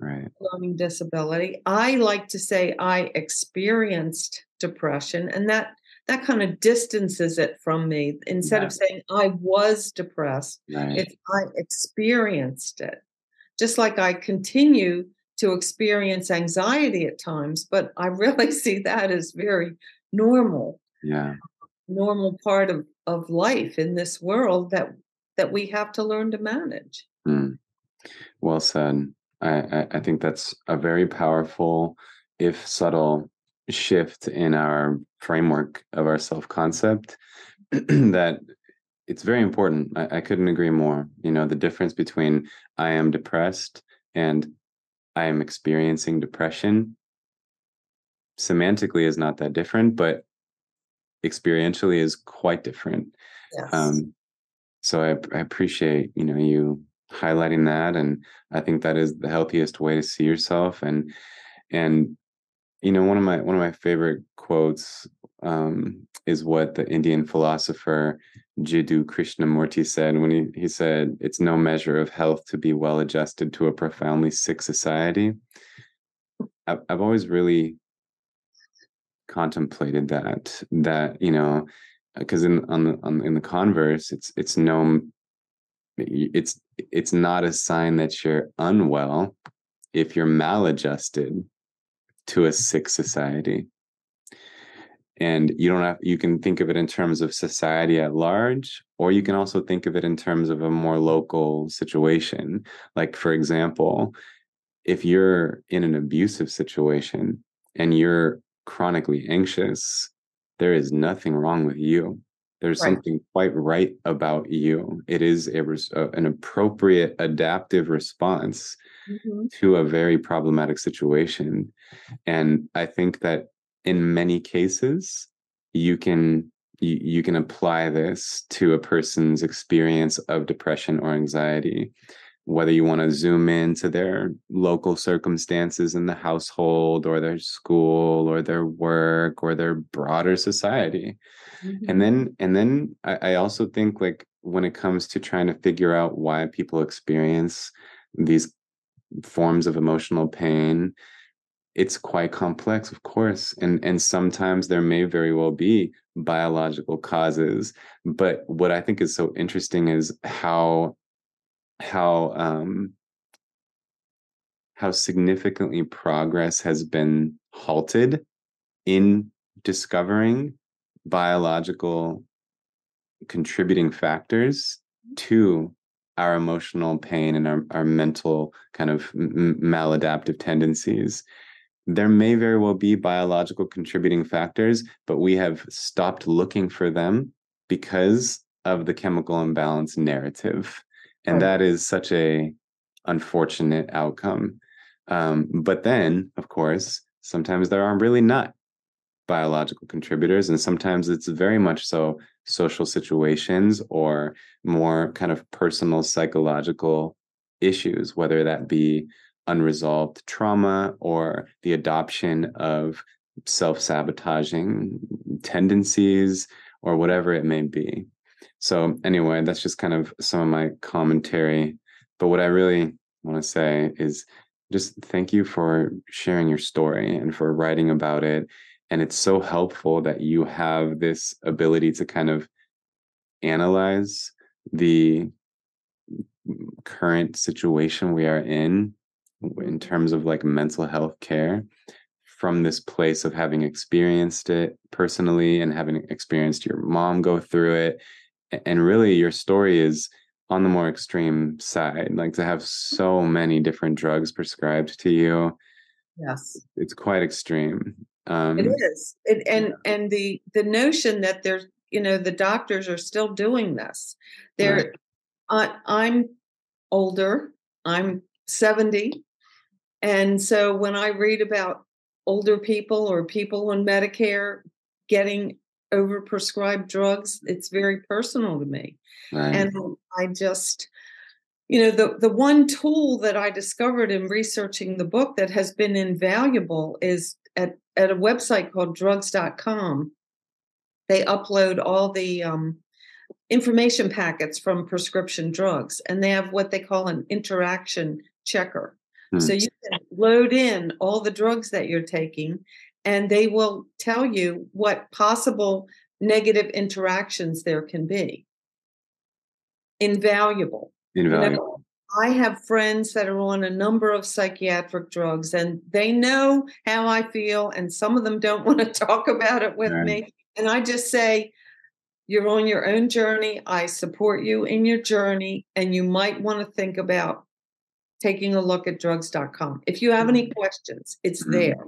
right. learning disability. I like to say i experienced depression and that that kind of distances it from me. Instead of saying i was depressed right. it's i experienced it. Just like i continue to experience anxiety at times but i really see that as very normal. Yeah. Normal part of of life in this world that that we have to learn to manage. Mm. Well said. I, I think that's a very powerful, if subtle, shift in our framework of our self concept that it's very important. I, I, couldn't agree more. You know, the difference between I am depressed and I am experiencing depression semantically is not that different, but experientially is quite different. Yes. Um, so I, I appreciate you know you highlighting that and i think that is the healthiest way to see yourself and and you know one of my one of my favorite quotes um, is what the indian philosopher jiddu krishnamurti said when he, he said it's no measure of health to be well adjusted to a profoundly sick society. I've, I've always really contemplated that that you know because in on the on, in the converse it's it's no it's it's not a sign that you're unwell if you're maladjusted to a sick society. And you don't have you can think of it in terms of society at large or you can also think of it in terms of a more local situation. Like for example if you're in an abusive situation and you're chronically anxious there is nothing wrong with you. there's right. something quite right about you it is a, uh, an appropriate adaptive response mm-hmm. to a very problematic situation and i think that in many cases you can you, you can apply this to a person's experience of depression or anxiety whether you want to zoom into their local circumstances in the household or their school or their work or their broader society mm-hmm. and then and then I, I also think like when it comes to trying to figure out why people experience these forms of emotional pain it's quite complex of course and and sometimes there may very well be biological causes but what i think is so interesting is how how um, how significantly progress has been halted in discovering biological contributing factors to our emotional pain and our, our mental kind of m- maladaptive tendencies. There may very well be biological contributing factors but we have stopped looking for them because of the chemical imbalance narrative and right. that is such a unfortunate outcome um, but then of course sometimes there are really not biological contributors and sometimes it's very much so social situations or more kind of personal psychological issues whether that be unresolved trauma or the adoption of self-sabotaging tendencies or whatever it may be so anyway, that's just kind of some of my commentary. But what I really want to say is just thank you for sharing your story and for writing about it. And it's so helpful that you have this ability to kind of analyze the current situation we are in in terms of like mental health care from this place of having experienced it personally and having experienced your mom go through it and really your story is on the more extreme side like to have so many different drugs prescribed to you yes. it's quite extreme um, it is it, and and the the notion that there's you know the doctors are still doing this. They're right. I, i'm older i'm 70 and so when i read about older people or people on medicare getting overprescribed drugs it's very personal to me right. and i just you know the the one tool that i discovered in researching the book that has been invaluable is at at a website called drugs.com they upload all the um, information packets from prescription drugs and they have what they call an interaction checker hmm. so you can load in all the drugs that you're taking and they will tell you what possible negative interactions there can be. Invaluable. Invaluable. You know, I have friends that are on a number of psychiatric drugs and they know how I feel, and some of them don't want to talk about it with right. me. And I just say, You're on your own journey. I support you in your journey, and you might want to think about taking a look at drugs.com. If you have any mm-hmm. questions, it's mm-hmm. there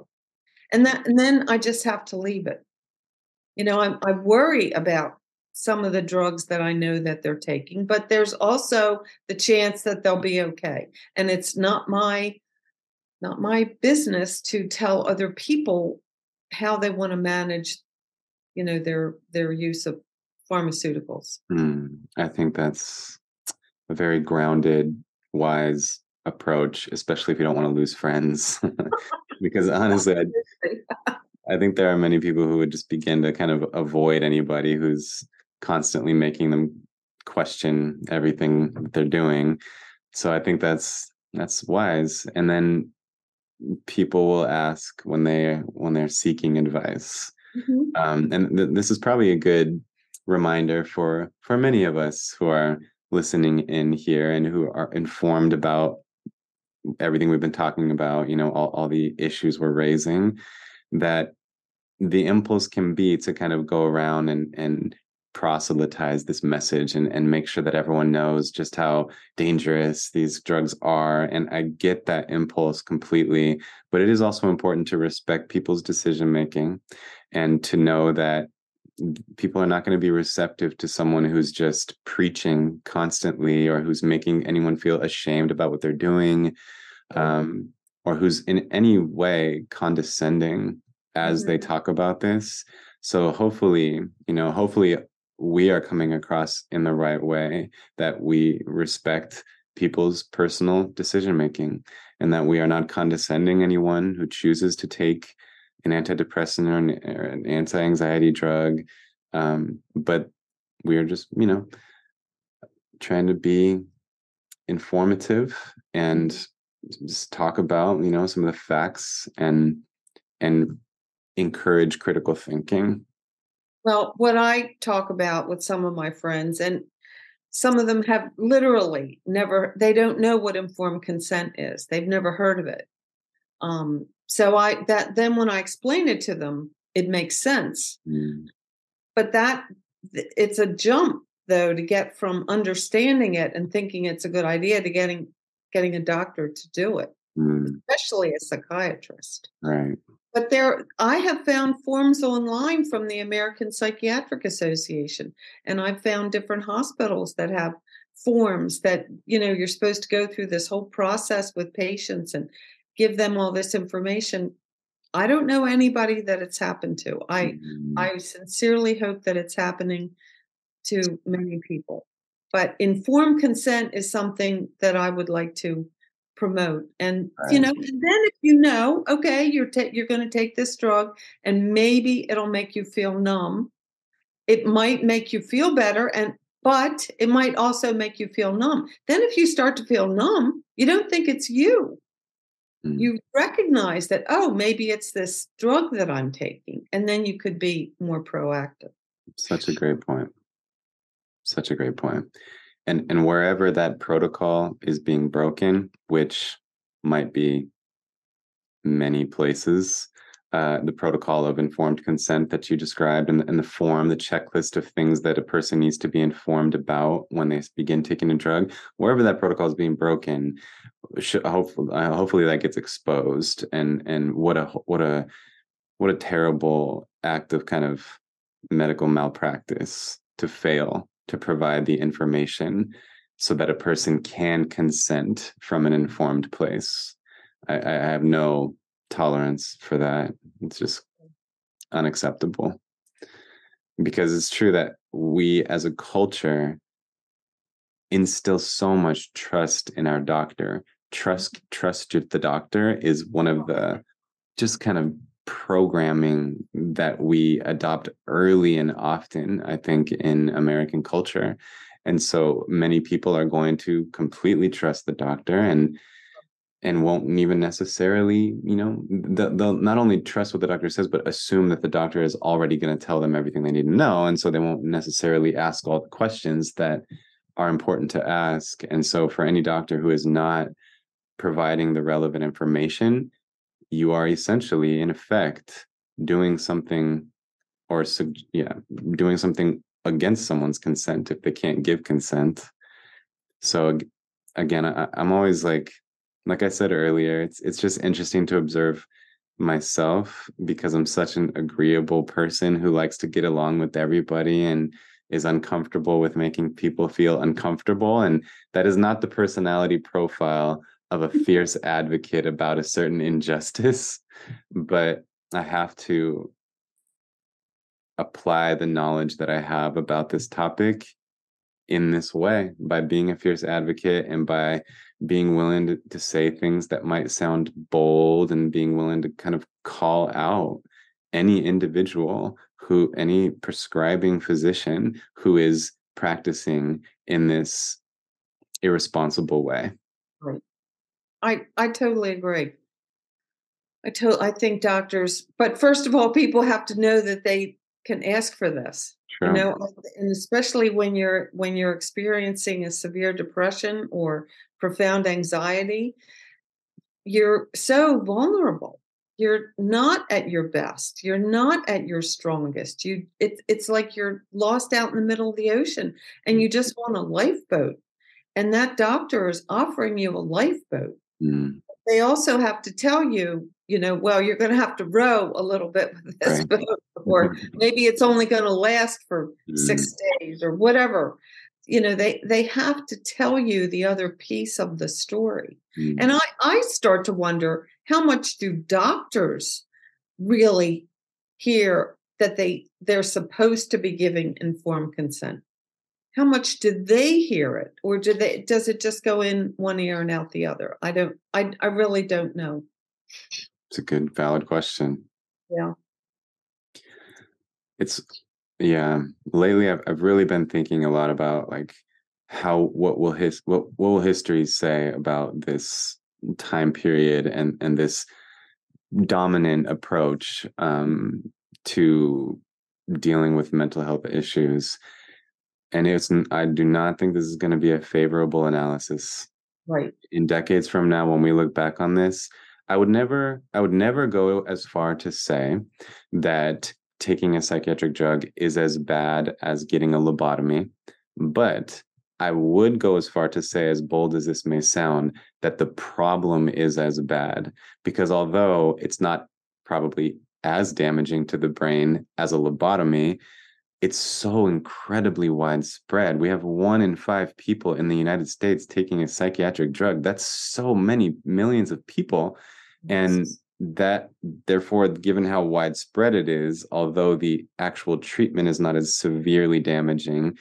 and that and then i just have to leave it. You know I, I worry about some of the drugs that i know that they're taking but there's also the chance that they'll be okay. And it's not my not my business to tell other people how they want to manage you know their their use of pharmaceuticals. Mm, i think that's a very grounded wise approach especially if you don't want to lose friends because honestly, I, I think there are many people who would just begin to kind of avoid anybody who's constantly making them question everything that they're doing. So I think that's that's wise. And then people will ask when they when they're seeking advice. Mm-hmm. Um, and th- this is probably a good reminder for for many of us who are listening in here and who are informed about everything we've been talking about, you know, all, all the issues we're raising, that the impulse can be to kind of go around and and proselytize this message and, and make sure that everyone knows just how dangerous these drugs are. And I get that impulse completely, but it is also important to respect people's decision making and to know that people are not going to be receptive to someone who's just preaching constantly or who's making anyone feel ashamed about what they're doing um, or who's in any way condescending as mm-hmm. they talk about this so hopefully you know hopefully we are coming across in the right way that we respect people's personal decision making and that we are not condescending anyone who chooses to take an antidepressant or an, or an anti-anxiety drug. Um, but we are just you know trying to be informative and just talk about you know some of the facts and and encourage critical thinking. Well what i talk about with some of my friends and some of them have literally never they don't know what informed consent is. They've never heard of it. Um so i that then when i explain it to them it makes sense mm. but that it's a jump though to get from understanding it and thinking it's a good idea to getting getting a doctor to do it mm. especially a psychiatrist right but there, I have found forms online from the American Psychiatric Association, and I've found different hospitals that have forms that you know you're supposed to go through this whole process with patients and give them all this information. I don't know anybody that it's happened to. I mm-hmm. I sincerely hope that it's happening to many people. But informed consent is something that I would like to promote and right. you know and then if you know okay you're ta- you're going to take this drug and maybe it'll make you feel numb it might make you feel better and but it might also make you feel numb then if you start to feel numb you don't think it's you mm. you recognize that oh maybe it's this drug that i'm taking and then you could be more proactive. Such a great point. Such a great point. And and wherever that protocol is being broken which might be many places uh, the protocol of informed consent that you described and, and the form the checklist of things that a person needs to be informed about when they begin taking a drug wherever that protocol is being broken should, hopefully uh, hopefully that gets exposed and and what a what a what a terrible act of kind of medical malpractice to fail to provide the information so that a person can consent from an informed place. I, I have no tolerance for that. It's just unacceptable. Because it's true that we as a culture instill so much trust in our doctor. Trust mm-hmm. trust the doctor is one of the just kind of programming that we adopt early and often, I think, in American culture. And so many people are going to completely trust the doctor and and won't even necessarily, you know, they'll, not only trust what the doctor says, but assume that the doctor is already going to tell them everything they need to know. And so they won't necessarily ask all the questions that are important to ask. And so for any doctor who is not providing the relevant information, you are essentially in effect doing something or yeah doing something against someone's consent if they can't give consent so again I, i'm always like like i said earlier it's it's just interesting to observe myself because i'm such an agreeable person who likes to get along with everybody and is uncomfortable with making people feel uncomfortable and that is not the personality profile of a fierce advocate about a certain injustice, but I have to apply the knowledge that I have about this topic in this way by being a fierce advocate and by being willing to, to say things that might sound bold and being willing to kind of call out any individual who any prescribing physician who is practicing in this irresponsible way right I I totally agree. I to, I think doctors, but first of all, people have to know that they can ask for this. Sure. You know, and especially when you're when you're experiencing a severe depression or profound anxiety, you're so vulnerable. You're not at your best. You're not at your strongest. You it's it's like you're lost out in the middle of the ocean and you just want a lifeboat. And that doctor is offering you a lifeboat. Mm. They also have to tell you, you know, well, you're going to have to row a little bit with this right. boat. or maybe it's only going to last for mm. six days or whatever you know they they have to tell you the other piece of the story. Mm. and i i start to wonder how much do doctors really hear that they they're supposed to be giving informed consent? How much do they hear it? Or do they does it just go in one ear and out the other? I don't i i really don't know. It's a good valid question. Yeah. It's yeah, lately I've I've really been thinking a lot about like how what will his what, what will history say about this time period and and this dominant approach um, to dealing with mental health issues. And it's i do not think this is going to be a favorable analysis. Right. In decades from now when we look back on this i would never i would never go as far to say that taking a psychiatric drug is as bad as getting a lobotomy. But I would go as far to say, as bold as this may sound, that the problem is as bad. Because although it's not probably as damaging to the brain as a lobotomy, it's so incredibly widespread. We have one in five people in the United States taking a psychiatric drug. That's so many millions of people. And that therefore given how widespread it is although the actual treatment is not as severely damaging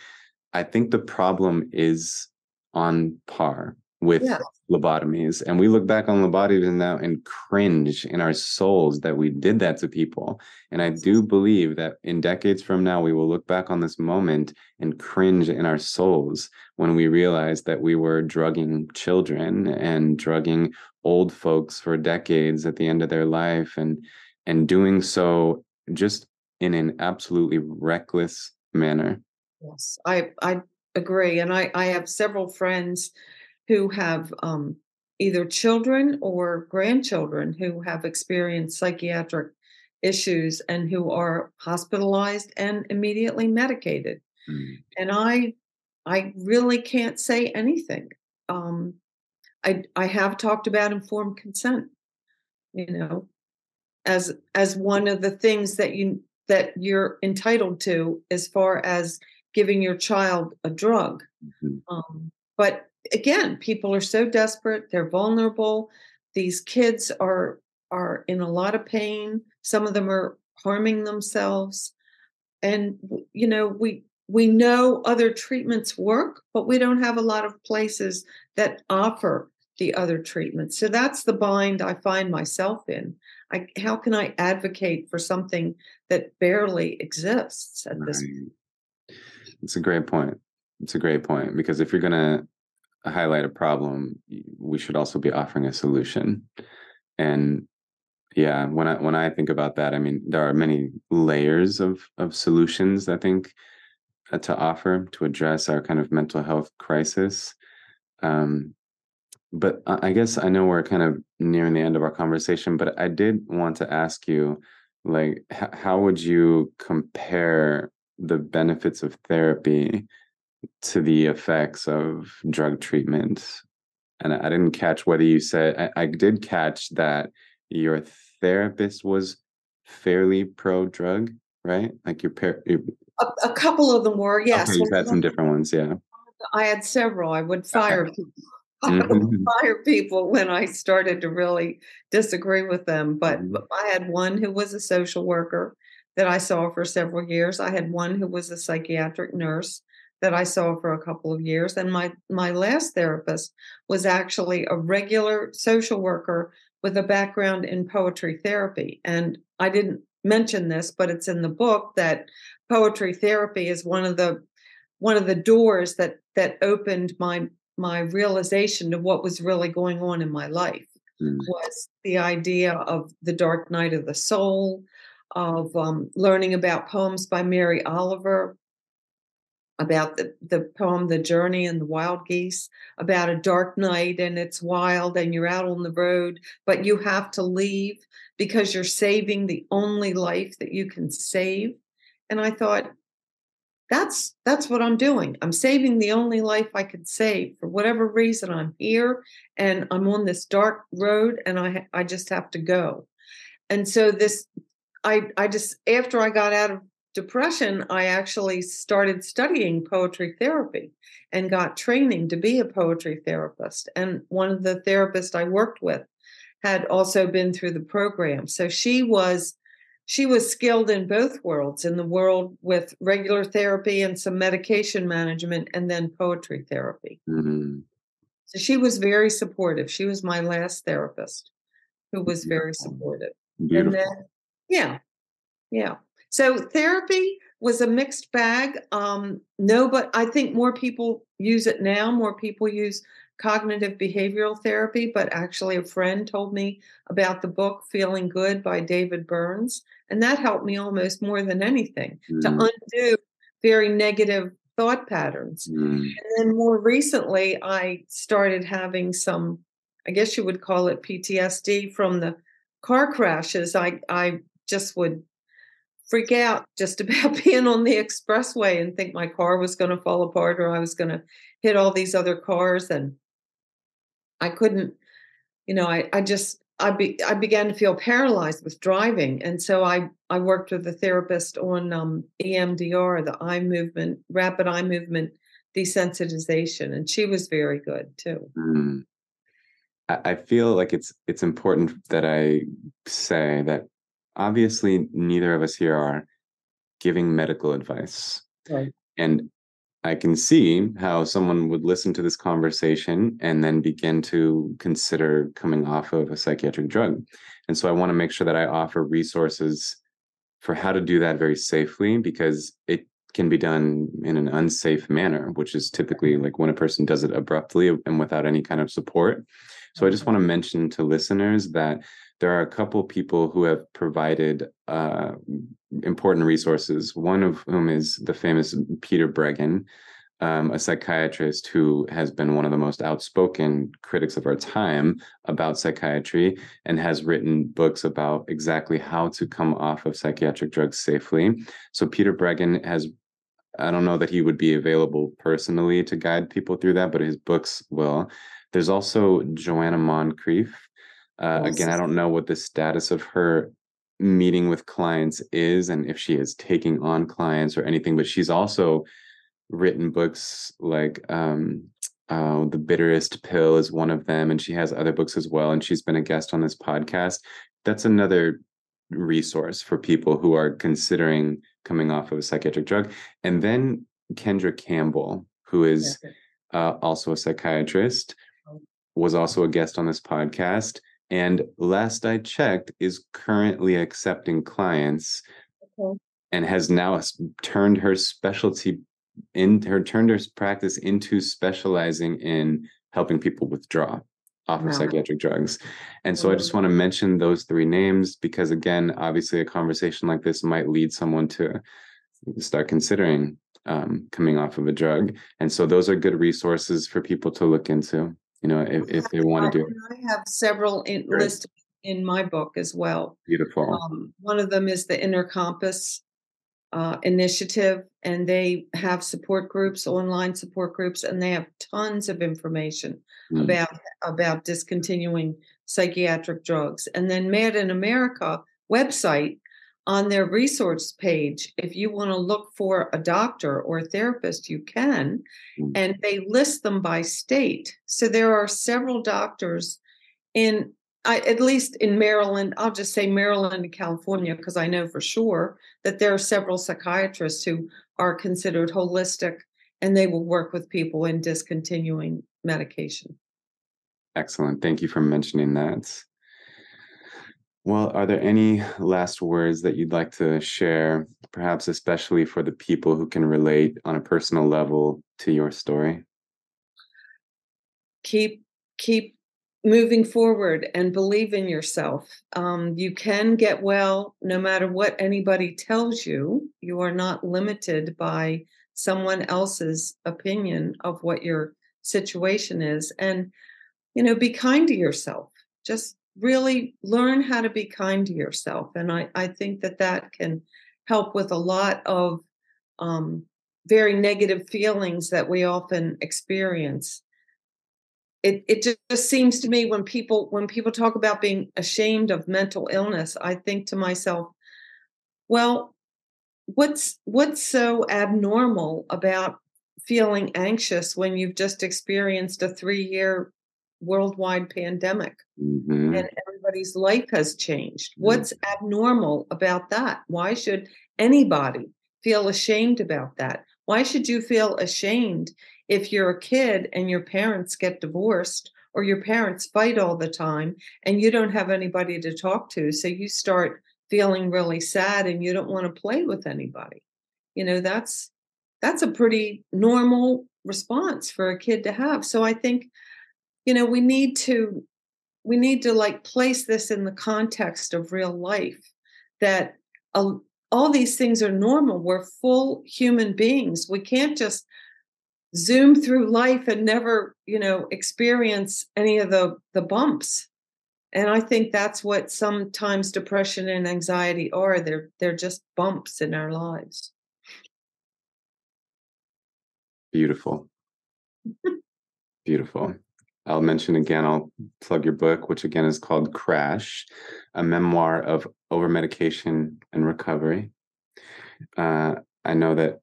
i think the problem is on par with yeah. lobotomies. And we look back on lobotomies now and cringe in our souls that we did that to people. And i do believe that in decades from now we will look back on this moment and cringe in our souls when we realize that we were drugging children and drugging old folks for decades at the end of their life and and doing so just in an absolutely reckless manner. Yes i i agree. And i i have several friends who have um, either children or grandchildren who have experienced psychiatric issues and who are hospitalized and immediately medicated mm. and i i really can't say anything um, I I have talked about informed consent, you know, as as one of the things that you that you're entitled to as far as giving your child a drug. Mm-hmm. Um, but again, people are so desperate; they're vulnerable. These kids are are in a lot of pain. Some of them are harming themselves, and you know we we know other treatments work, but we don't have a lot of places that offer the other treatments. So that's the bind I find myself in. I, how can I advocate for something that barely exists at right. this? It's a great point. It's a great point because if you're to highlight a problem, we should also be offering a solution. And yeah, when I when I think about that, I mean there are many layers of of solutions I think uh, to offer to address our kind of mental health crisis. Um, but I guess I know we're kind of nearing the end of our conversation, but I did want to ask you, like, h- how would you compare the benefits of therapy to the effects of drug treatment? And I didn't catch whether you said I, I did catch that your therapist was fairly pro drug, right? Like your pair. A, a, couple of them were, yes. Okay, you had some different ones, yeah. I had several. I would fire okay. people mm-hmm. fire people when I started to really disagree with them. But, mm-hmm. I had one who was a social worker that I saw for several years. I had one who was a psychiatric nurse that I saw for a couple of years. And my my last therapist was actually a regular social worker with a background in poetry therapy. And I didn't mention this, but it's in the book that poetry therapy is one of the one of the doors that that opened my my realization of what was really going on in my life mm. was the idea of the dark night of the soul of um, learning about poems by mary oliver about the, the poem the journey and the wild geese about a dark night and it's wild and you're out on the road but you have to leave because you're saving the only life that you can save. And i thought that's that's what i'm doing. I'm saving the only life i could save. For whatever reason i'm here and i'm on this dark road and i i just have to go. And so this I I just after I got out of depression, I actually started studying poetry therapy and got training to be a poetry therapist. And one of the therapists I worked with had also been through the program. So she was she was skilled in both worlds in the world with regular therapy and some medication management and then poetry therapy. Mm-hmm. So she was very supportive. She was my last therapist who was very supportive. Beautiful. And then, yeah. Yeah. So therapy was a mixed bag. Um, no, but I think more people use it now. More people use cognitive behavioral therapy, but actually, a friend told me about the book Feeling Good by David Burns. And that helped me almost more than anything mm. to undo very negative thought patterns. Mm. And then more recently, I started having some, I guess you would call it PTSD from the car crashes. I, I just would freak out just about being on the expressway and think my car was going to fall apart or I was going to hit all these other cars. And I couldn't, you know, I, I just, I, be, I began to feel paralyzed with driving. And so I, I worked with a therapist on um, EMDR, the eye movement, rapid eye movement desensitization. And she was very good too. Mm. I feel like it's it's important that I say that obviously neither of us here are giving medical advice. Right. And I can see how someone would listen to this conversation and then begin to consider coming off of a psychiatric drug. And so I want to make sure that I offer resources for how to do that very safely because it can be done in an unsafe manner, which is typically mm-hmm. like when a person does it abruptly and without any kind of support. So I just want to mm-hmm. mention to listeners that there are a couple people who have provided uh, important resources. One of whom is the famous Peter Breggin, um, a psychiatrist who has been one of the most outspoken critics of our time about psychiatry and has written books about exactly how to come off of psychiatric drugs safely. So, Peter Breggin has, I don't know that he would be available personally to guide people through that, but his books will. There's also Joanna Moncrieff, uh, yes. Again, I don't know what the status of her meeting with clients is and if she is taking on clients or anything, but she's also written books like um, uh, The Bitterest Pill is one of them, and she has other books as well. And she's been a guest on this podcast. That's another resource for people who are considering coming off of a psychiatric drug. And then Kendra Campbell, who is uh, also a psychiatrist, oh. was also a guest on this podcast and last I checked, is currently accepting clients okay. and has now turned her specialty in her turned her practice into specializing in helping people withdraw off wow. of psychiatric drugs. And so. I just want to mention those three names because again, obviously a conversation like this might lead someone to start considering um, coming off of a drug. And so those are good resources for people to look into you know, if, if they want to do it. I have several in, listed in my book as well. Beautiful. Um, one of them is the Inner Compass uh, initiative, and they have support groups, online support groups, and they have tons of information mm. about about discontinuing psychiatric drugs. And then Mad in America website on their resource page, if you want to look for a doctor or a therapist, you can. Mm. And they list them by state. So there are several doctors in, I, at least in Maryland, I'll just say Maryland and California, because I know for sure that there are several psychiatrists who are considered holistic and they will work with people in discontinuing medication. Excellent. Thank you for mentioning that. Well, are there any last words that you'd like to share, perhaps especially for the people who can relate on a personal level to your story? Keep keep moving forward and believe in yourself. Um, you can get well no matter what anybody tells you. You are not limited by someone else's opinion of what your situation is. And, you know, be kind to yourself. Just really learn how to be kind to yourself. And I, I think that that can help with a lot of um, very negative feelings that we often experience. It, it just seems to me when people when people talk about being ashamed of mental illness, I think to myself, Well, what's what's so abnormal about feeling anxious when you've just experienced a 3-year worldwide pandemic Mhm. and everybody's life has changed? Mm. What's abnormal about that? Why should anybody feel ashamed about that? Why should you feel ashamed if you're a kid and your parents get divorced or your parents fight all the time and you don't have anybody to talk to? So you start feeling really sad and you don't want to play with anybody. You know, that's that's a pretty normal response for a kid to have. So I think you know, we need to we need to like place this in the context of real life that uh, all these things are normal. We're full human beings. We can't just zoom through life and never, you know, experience any of the the bumps. And I think that's what sometimes depression and anxiety are. They're they're just bumps in our lives. Beautiful. Beautiful. I'll mention again, I'll plug your book, which again is called Crash, a memoir of over-medication and recovery. Uh, I know that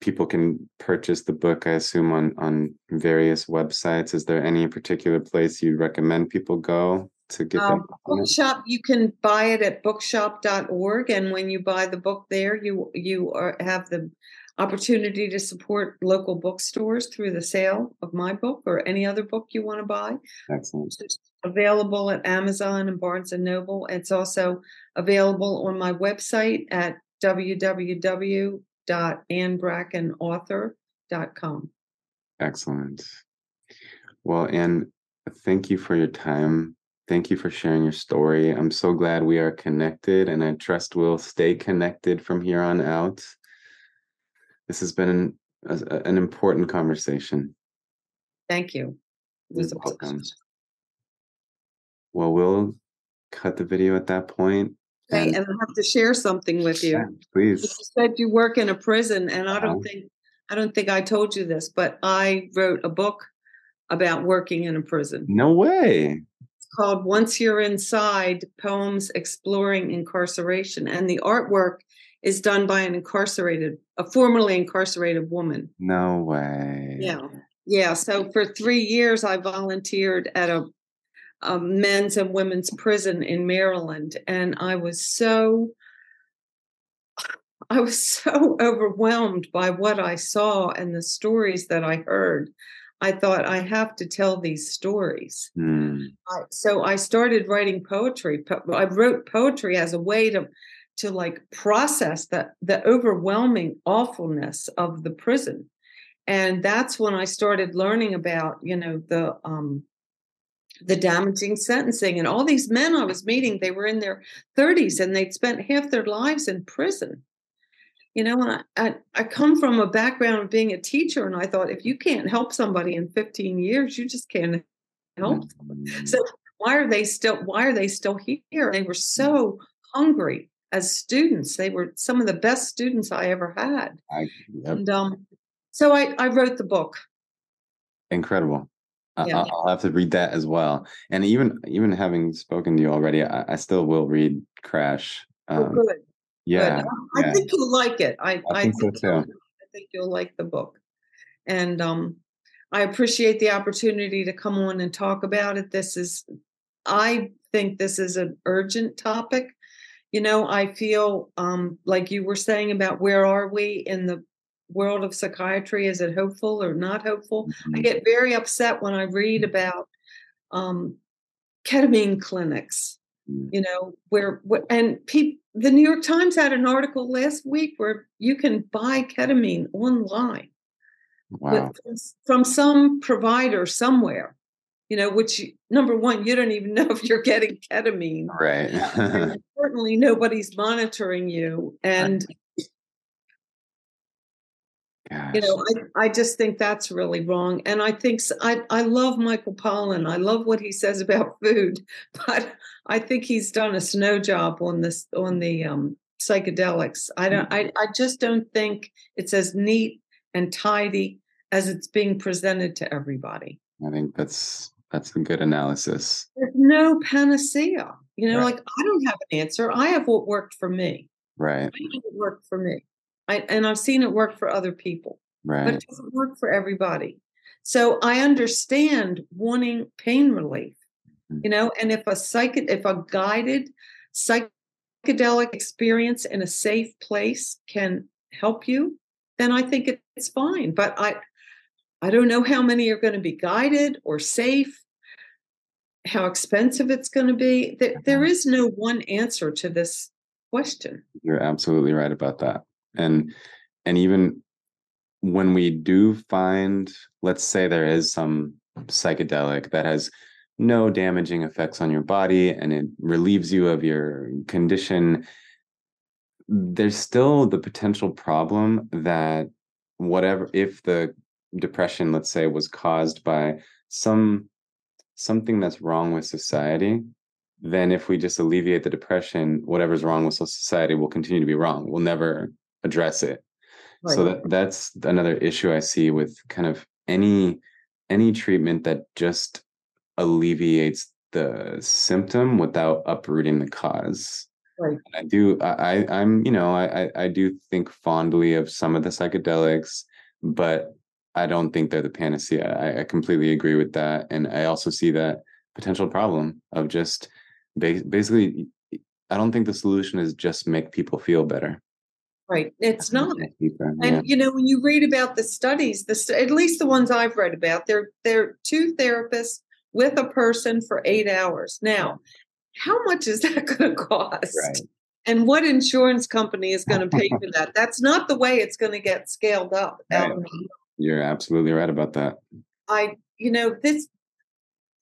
people can purchase the book, I assume, on on various websites. Is there any particular place you'd recommend people go to get? Um, bookshop, you can buy it at bookshop.org, and when you buy the book there, you you are, have the opportunity to support local bookstores through the sale of my book or any other book you want to buy. Excellent. It's available at Amazon and Barnes and Noble. It's also available on my website at www.annbrackenauthor.com. Excellent. Well, Ann, thank you for your time. Thank you for sharing your story. I'm so glad we are connected, and I trust we'll stay connected from here on out. This has been an, a- an important conversation. Thank you. Well, we'll cut the video at that point. Okay, and- and I have to share something with you. Yeah, You please. said you work in a prison, and I Uh-huh. don't think I don't think I told you this, but I wrote a book about working in a prison. No way. It's called Once You're Inside Poems Exploring Incarceration. And the artwork is done by an incarcerated, a formerly incarcerated woman. No way. Yeah. Yeah. So for three years, I volunteered at a, a men's and women's prison in Maryland. And I was so, I was so overwhelmed by what I saw and the stories that I heard. I thought, I have to tell these stories. Hmm. I- so I started writing poetry. Po- I wrote poetry as a way to to like process the the overwhelming awfulness of the prison, and that's when I started learning about you know the um the damaging sentencing and all these men I was meeting. They were in their thirties and they'd spent half their lives in prison. You know, and I, I I come from a background of being a teacher, and I thought if you can't help somebody in 15 years, you just can't help Hmm. so why are they still why are they still here they were so hungry as students they were some of the best students i ever had I, yep. and um so i i wrote the book incredible Yeah. I'll, I'll have to read that as well and even even having spoken to you already i, I still will read crash Oh, um, good yeah good. i yeah. think you'll like it i I think so too. i think you'll like the book and um i appreciate the opportunity to come on and talk about it this is i think this is an urgent topic you know i feel um like you were saying about where are we in the world of psychiatry is it hopeful or not hopeful i Mhm. get very upset when i read about um ketamine clinics Mm. you know where, where and people the new york times had an article last week where you can buy ketamine online wow with, from some provider somewhere you know which number one you don't even know if you're getting ketamine. Right. Certainly nobody's monitoring you and Gosh. you know I, I just think that's really wrong and i think I, I love michael pollan i love what he says about food but i think he's done a snow job on this on the um psychedelics. I don't I, I just don't think it's as neat and tidy as it's being presented to everybody. I think that's that's a good analysis there's no panacea you know Right. like i don't have an answer i have what worked for me Right. I think it worked for me. I, and I've seen it work for other people, right. but it doesn't work for everybody. So I understand wanting pain relief, mm-hmm. you know, and if a psych, if a guided psychedelic experience in a safe place can help you, then I think it's fine. But I, I don't know how many are going to be guided or safe, how expensive it's going to be. There, there mm-hmm. no one answer to this question. You're absolutely right about that. And and even when we do find, let's say there is some psychedelic that has no damaging effects on your body and it relieves you of your condition, there's still the potential problem that whatever if the depression let's say was caused by some something that's wrong with society then if we just alleviate the depression whatever's wrong with society will continue to be wrong. We'll never address it. Right. so that that's another issue i see with kind of any any treatment that just alleviates the symptom without uprooting the cause. Right. I do i i'm you know i i do think fondly of some of the psychedelics but i don't think they're the panacea i, I completely agree with that and i also see that potential problem of just basically i don't think the solution is just make people feel better Right. It's not. Deeper, yeah. And you know, when you read about the studies, the at least the ones I've read about, they're they're two therapists with a person for eight hours. Now, how much is that going to cost? Right. And what insurance company is going to pay for that? That's not the way it's going to get scaled up. Right. You're absolutely right about that. I, you know, this,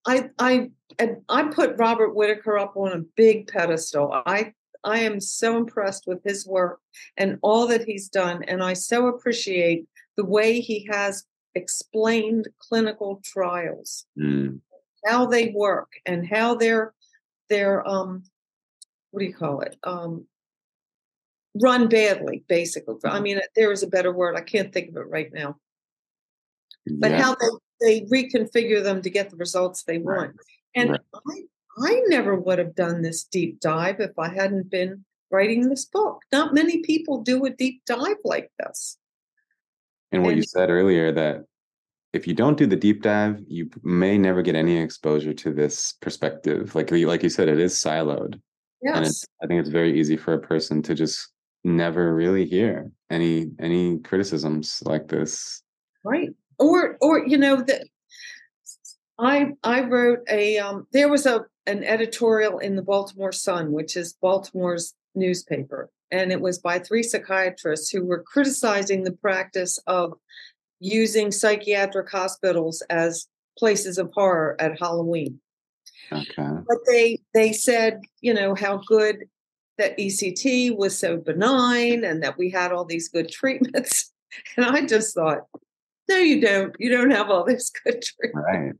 I, I, and I put Robert Whitaker up on a big pedestal. I I am so impressed with his work and all that he's done. And I so appreciate the way he has explained clinical trials, mm. how they work and how they're they're um what do you call it? Um run badly, basically. I mm. mean, there is a better word. I can't think of it right now. But yeah. how they, they reconfigure them to get the results they want. And right. I I never would have done this deep dive if I hadn't been writing this book. Not many people do a deep dive like this. And what and, you said earlier that if you don't do the deep dive, you may never get any exposure to this perspective. Like like you said, it is siloed. Yes. And I think it's very easy for a person to just never really hear any any criticisms like this. Right. Or or you know that I I wrote a um there was a an editorial in the Baltimore Sun, which is Baltimore's newspaper. And it was by three psychiatrists who were criticizing the practice of using psychiatric hospitals as places of horror at Halloween. Okay. But they they said, you know, how good that ECT was so benign and that we had all these good treatments. And I just thought, no, you don't. You don't have all this good treatment. Right.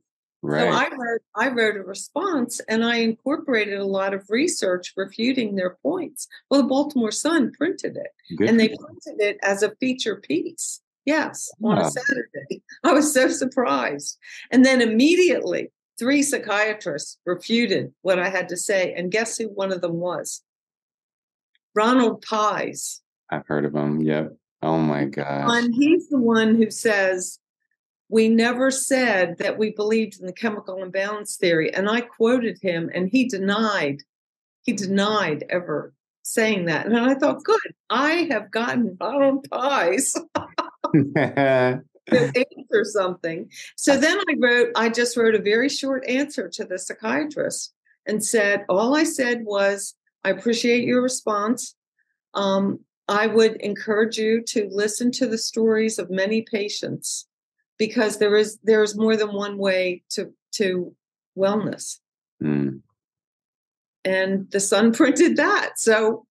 Right. So I wrote I wrote a response and I incorporated a lot of research refuting their points. Well, the Baltimore Sun printed it Good and they printed it as a feature piece. Yes, on a Saturday. I was so surprised. And then immediately three psychiatrists refuted what I had to say. And guess who one of them was? Ronald Pies. I've heard of him. Yep. Oh my God. And he's the one who says we never said that we believed in the chemical imbalance theory. And I quoted him, and he denied, he denied ever saying that. And I thought, good, I have gotten bottom pies. answer something. So then I wrote, I just wrote a very short answer to the psychiatrist and said, all I said was, I appreciate your response. Um, I would encourage you to listen to the stories of many patients because there is there is more than one way to to wellness. Mm. And the sun printed that. So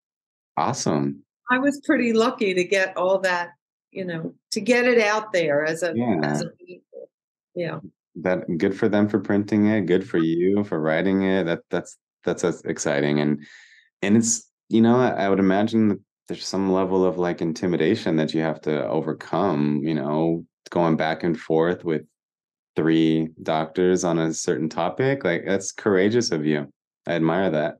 awesome. I was pretty lucky to get all that, you know, to get it out there as a, yeah. as a yeah. That good for them for printing it, good for you for writing it. That that's that's, exciting. And and it's you know, I, I would imagine there's some level of like intimidation that you have to overcome, you know, going back and forth with three doctors on a certain topic like that's courageous of you. I admire that.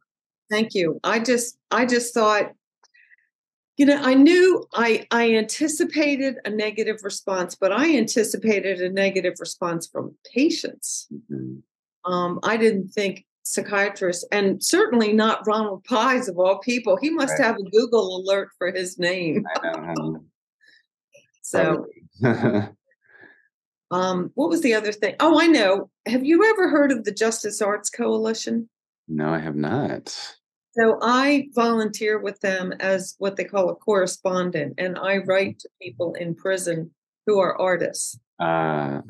Thank you. I just i just thought you know i knew i i anticipated a negative response but i anticipated a negative response from patients. Mm-hmm. um, i didn't think psychiatrists and certainly not ronald pies of all people. He must right. have a google alert for his name. Know, so um, what was the other thing? Oh i know. Have you ever heard of the justice arts coalition? No i have not. So I volunteer with them as what they call a correspondent, and I write to people in prison who are artists. Uh,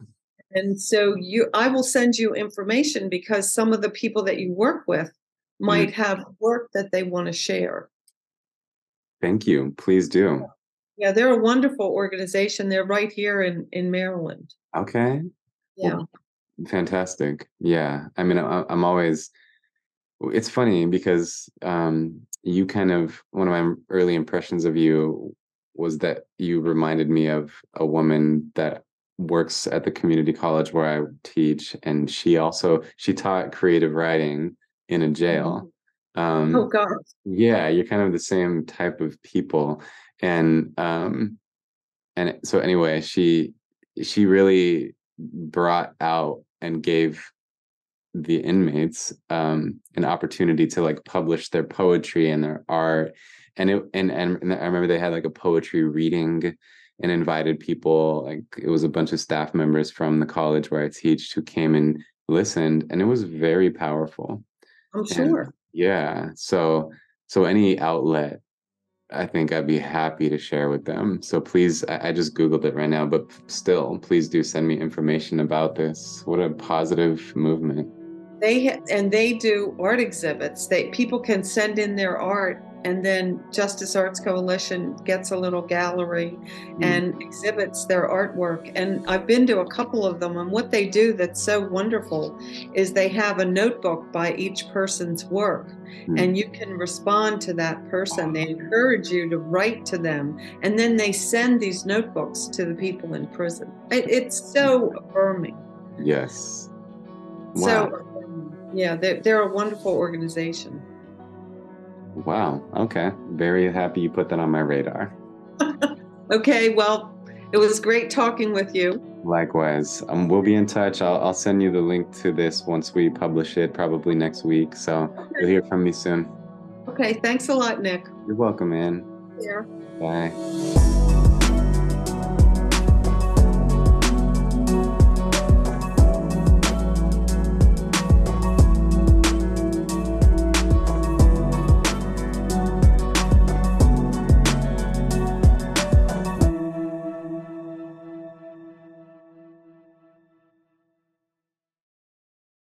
and so you, I will send you information because some of the people that you work with might mm. have work that they want to share. Thank you. Please do. Yeah, they're a wonderful organization. They're right here in in Maryland. Okay. Yeah. Well, fantastic. Yeah. I mean, I, I'm always it's funny because um, you kind of one of my early impressions of you was that you reminded me of a woman that works at the community college where I teach, and she also she taught creative writing in a jail. Mm-hmm. Um, oh God! Yeah, you're kind of the same type of people, and um, and so anyway, she she really brought out and gave the inmates um, an opportunity to like publish their poetry and their art and it and, and and i remember they had like a poetry reading and invited people like it was a bunch of staff members from the college where i teach who came and listened and it was very powerful oh, i'm sure and yeah so so any outlet I think I'd be happy to share with them. So please, I, I, just Googled it right now, but still, please do send me information about this. What a positive movement they and they do art exhibits they people can send in their art and then justice arts coalition gets a little gallery mm. and exhibits their artwork and i've been to a couple of them and what they do that's so wonderful is they have a notebook by each person's work mm. and you can respond to that person they encourage you to write to them and then they send these notebooks to the people in prison it, it's so affirming yes wow. so yeah, they're, they're a wonderful organization. Wow. Okay. Very happy you put that on my radar. okay. Well, it was great talking with you. Likewise. Um, we'll be in touch. I'll, I'll send you the link to this once we publish it, probably next week. So okay. you'll hear from me soon. Okay. Thanks a lot, Nick. You're welcome, man. Yeah. Bye.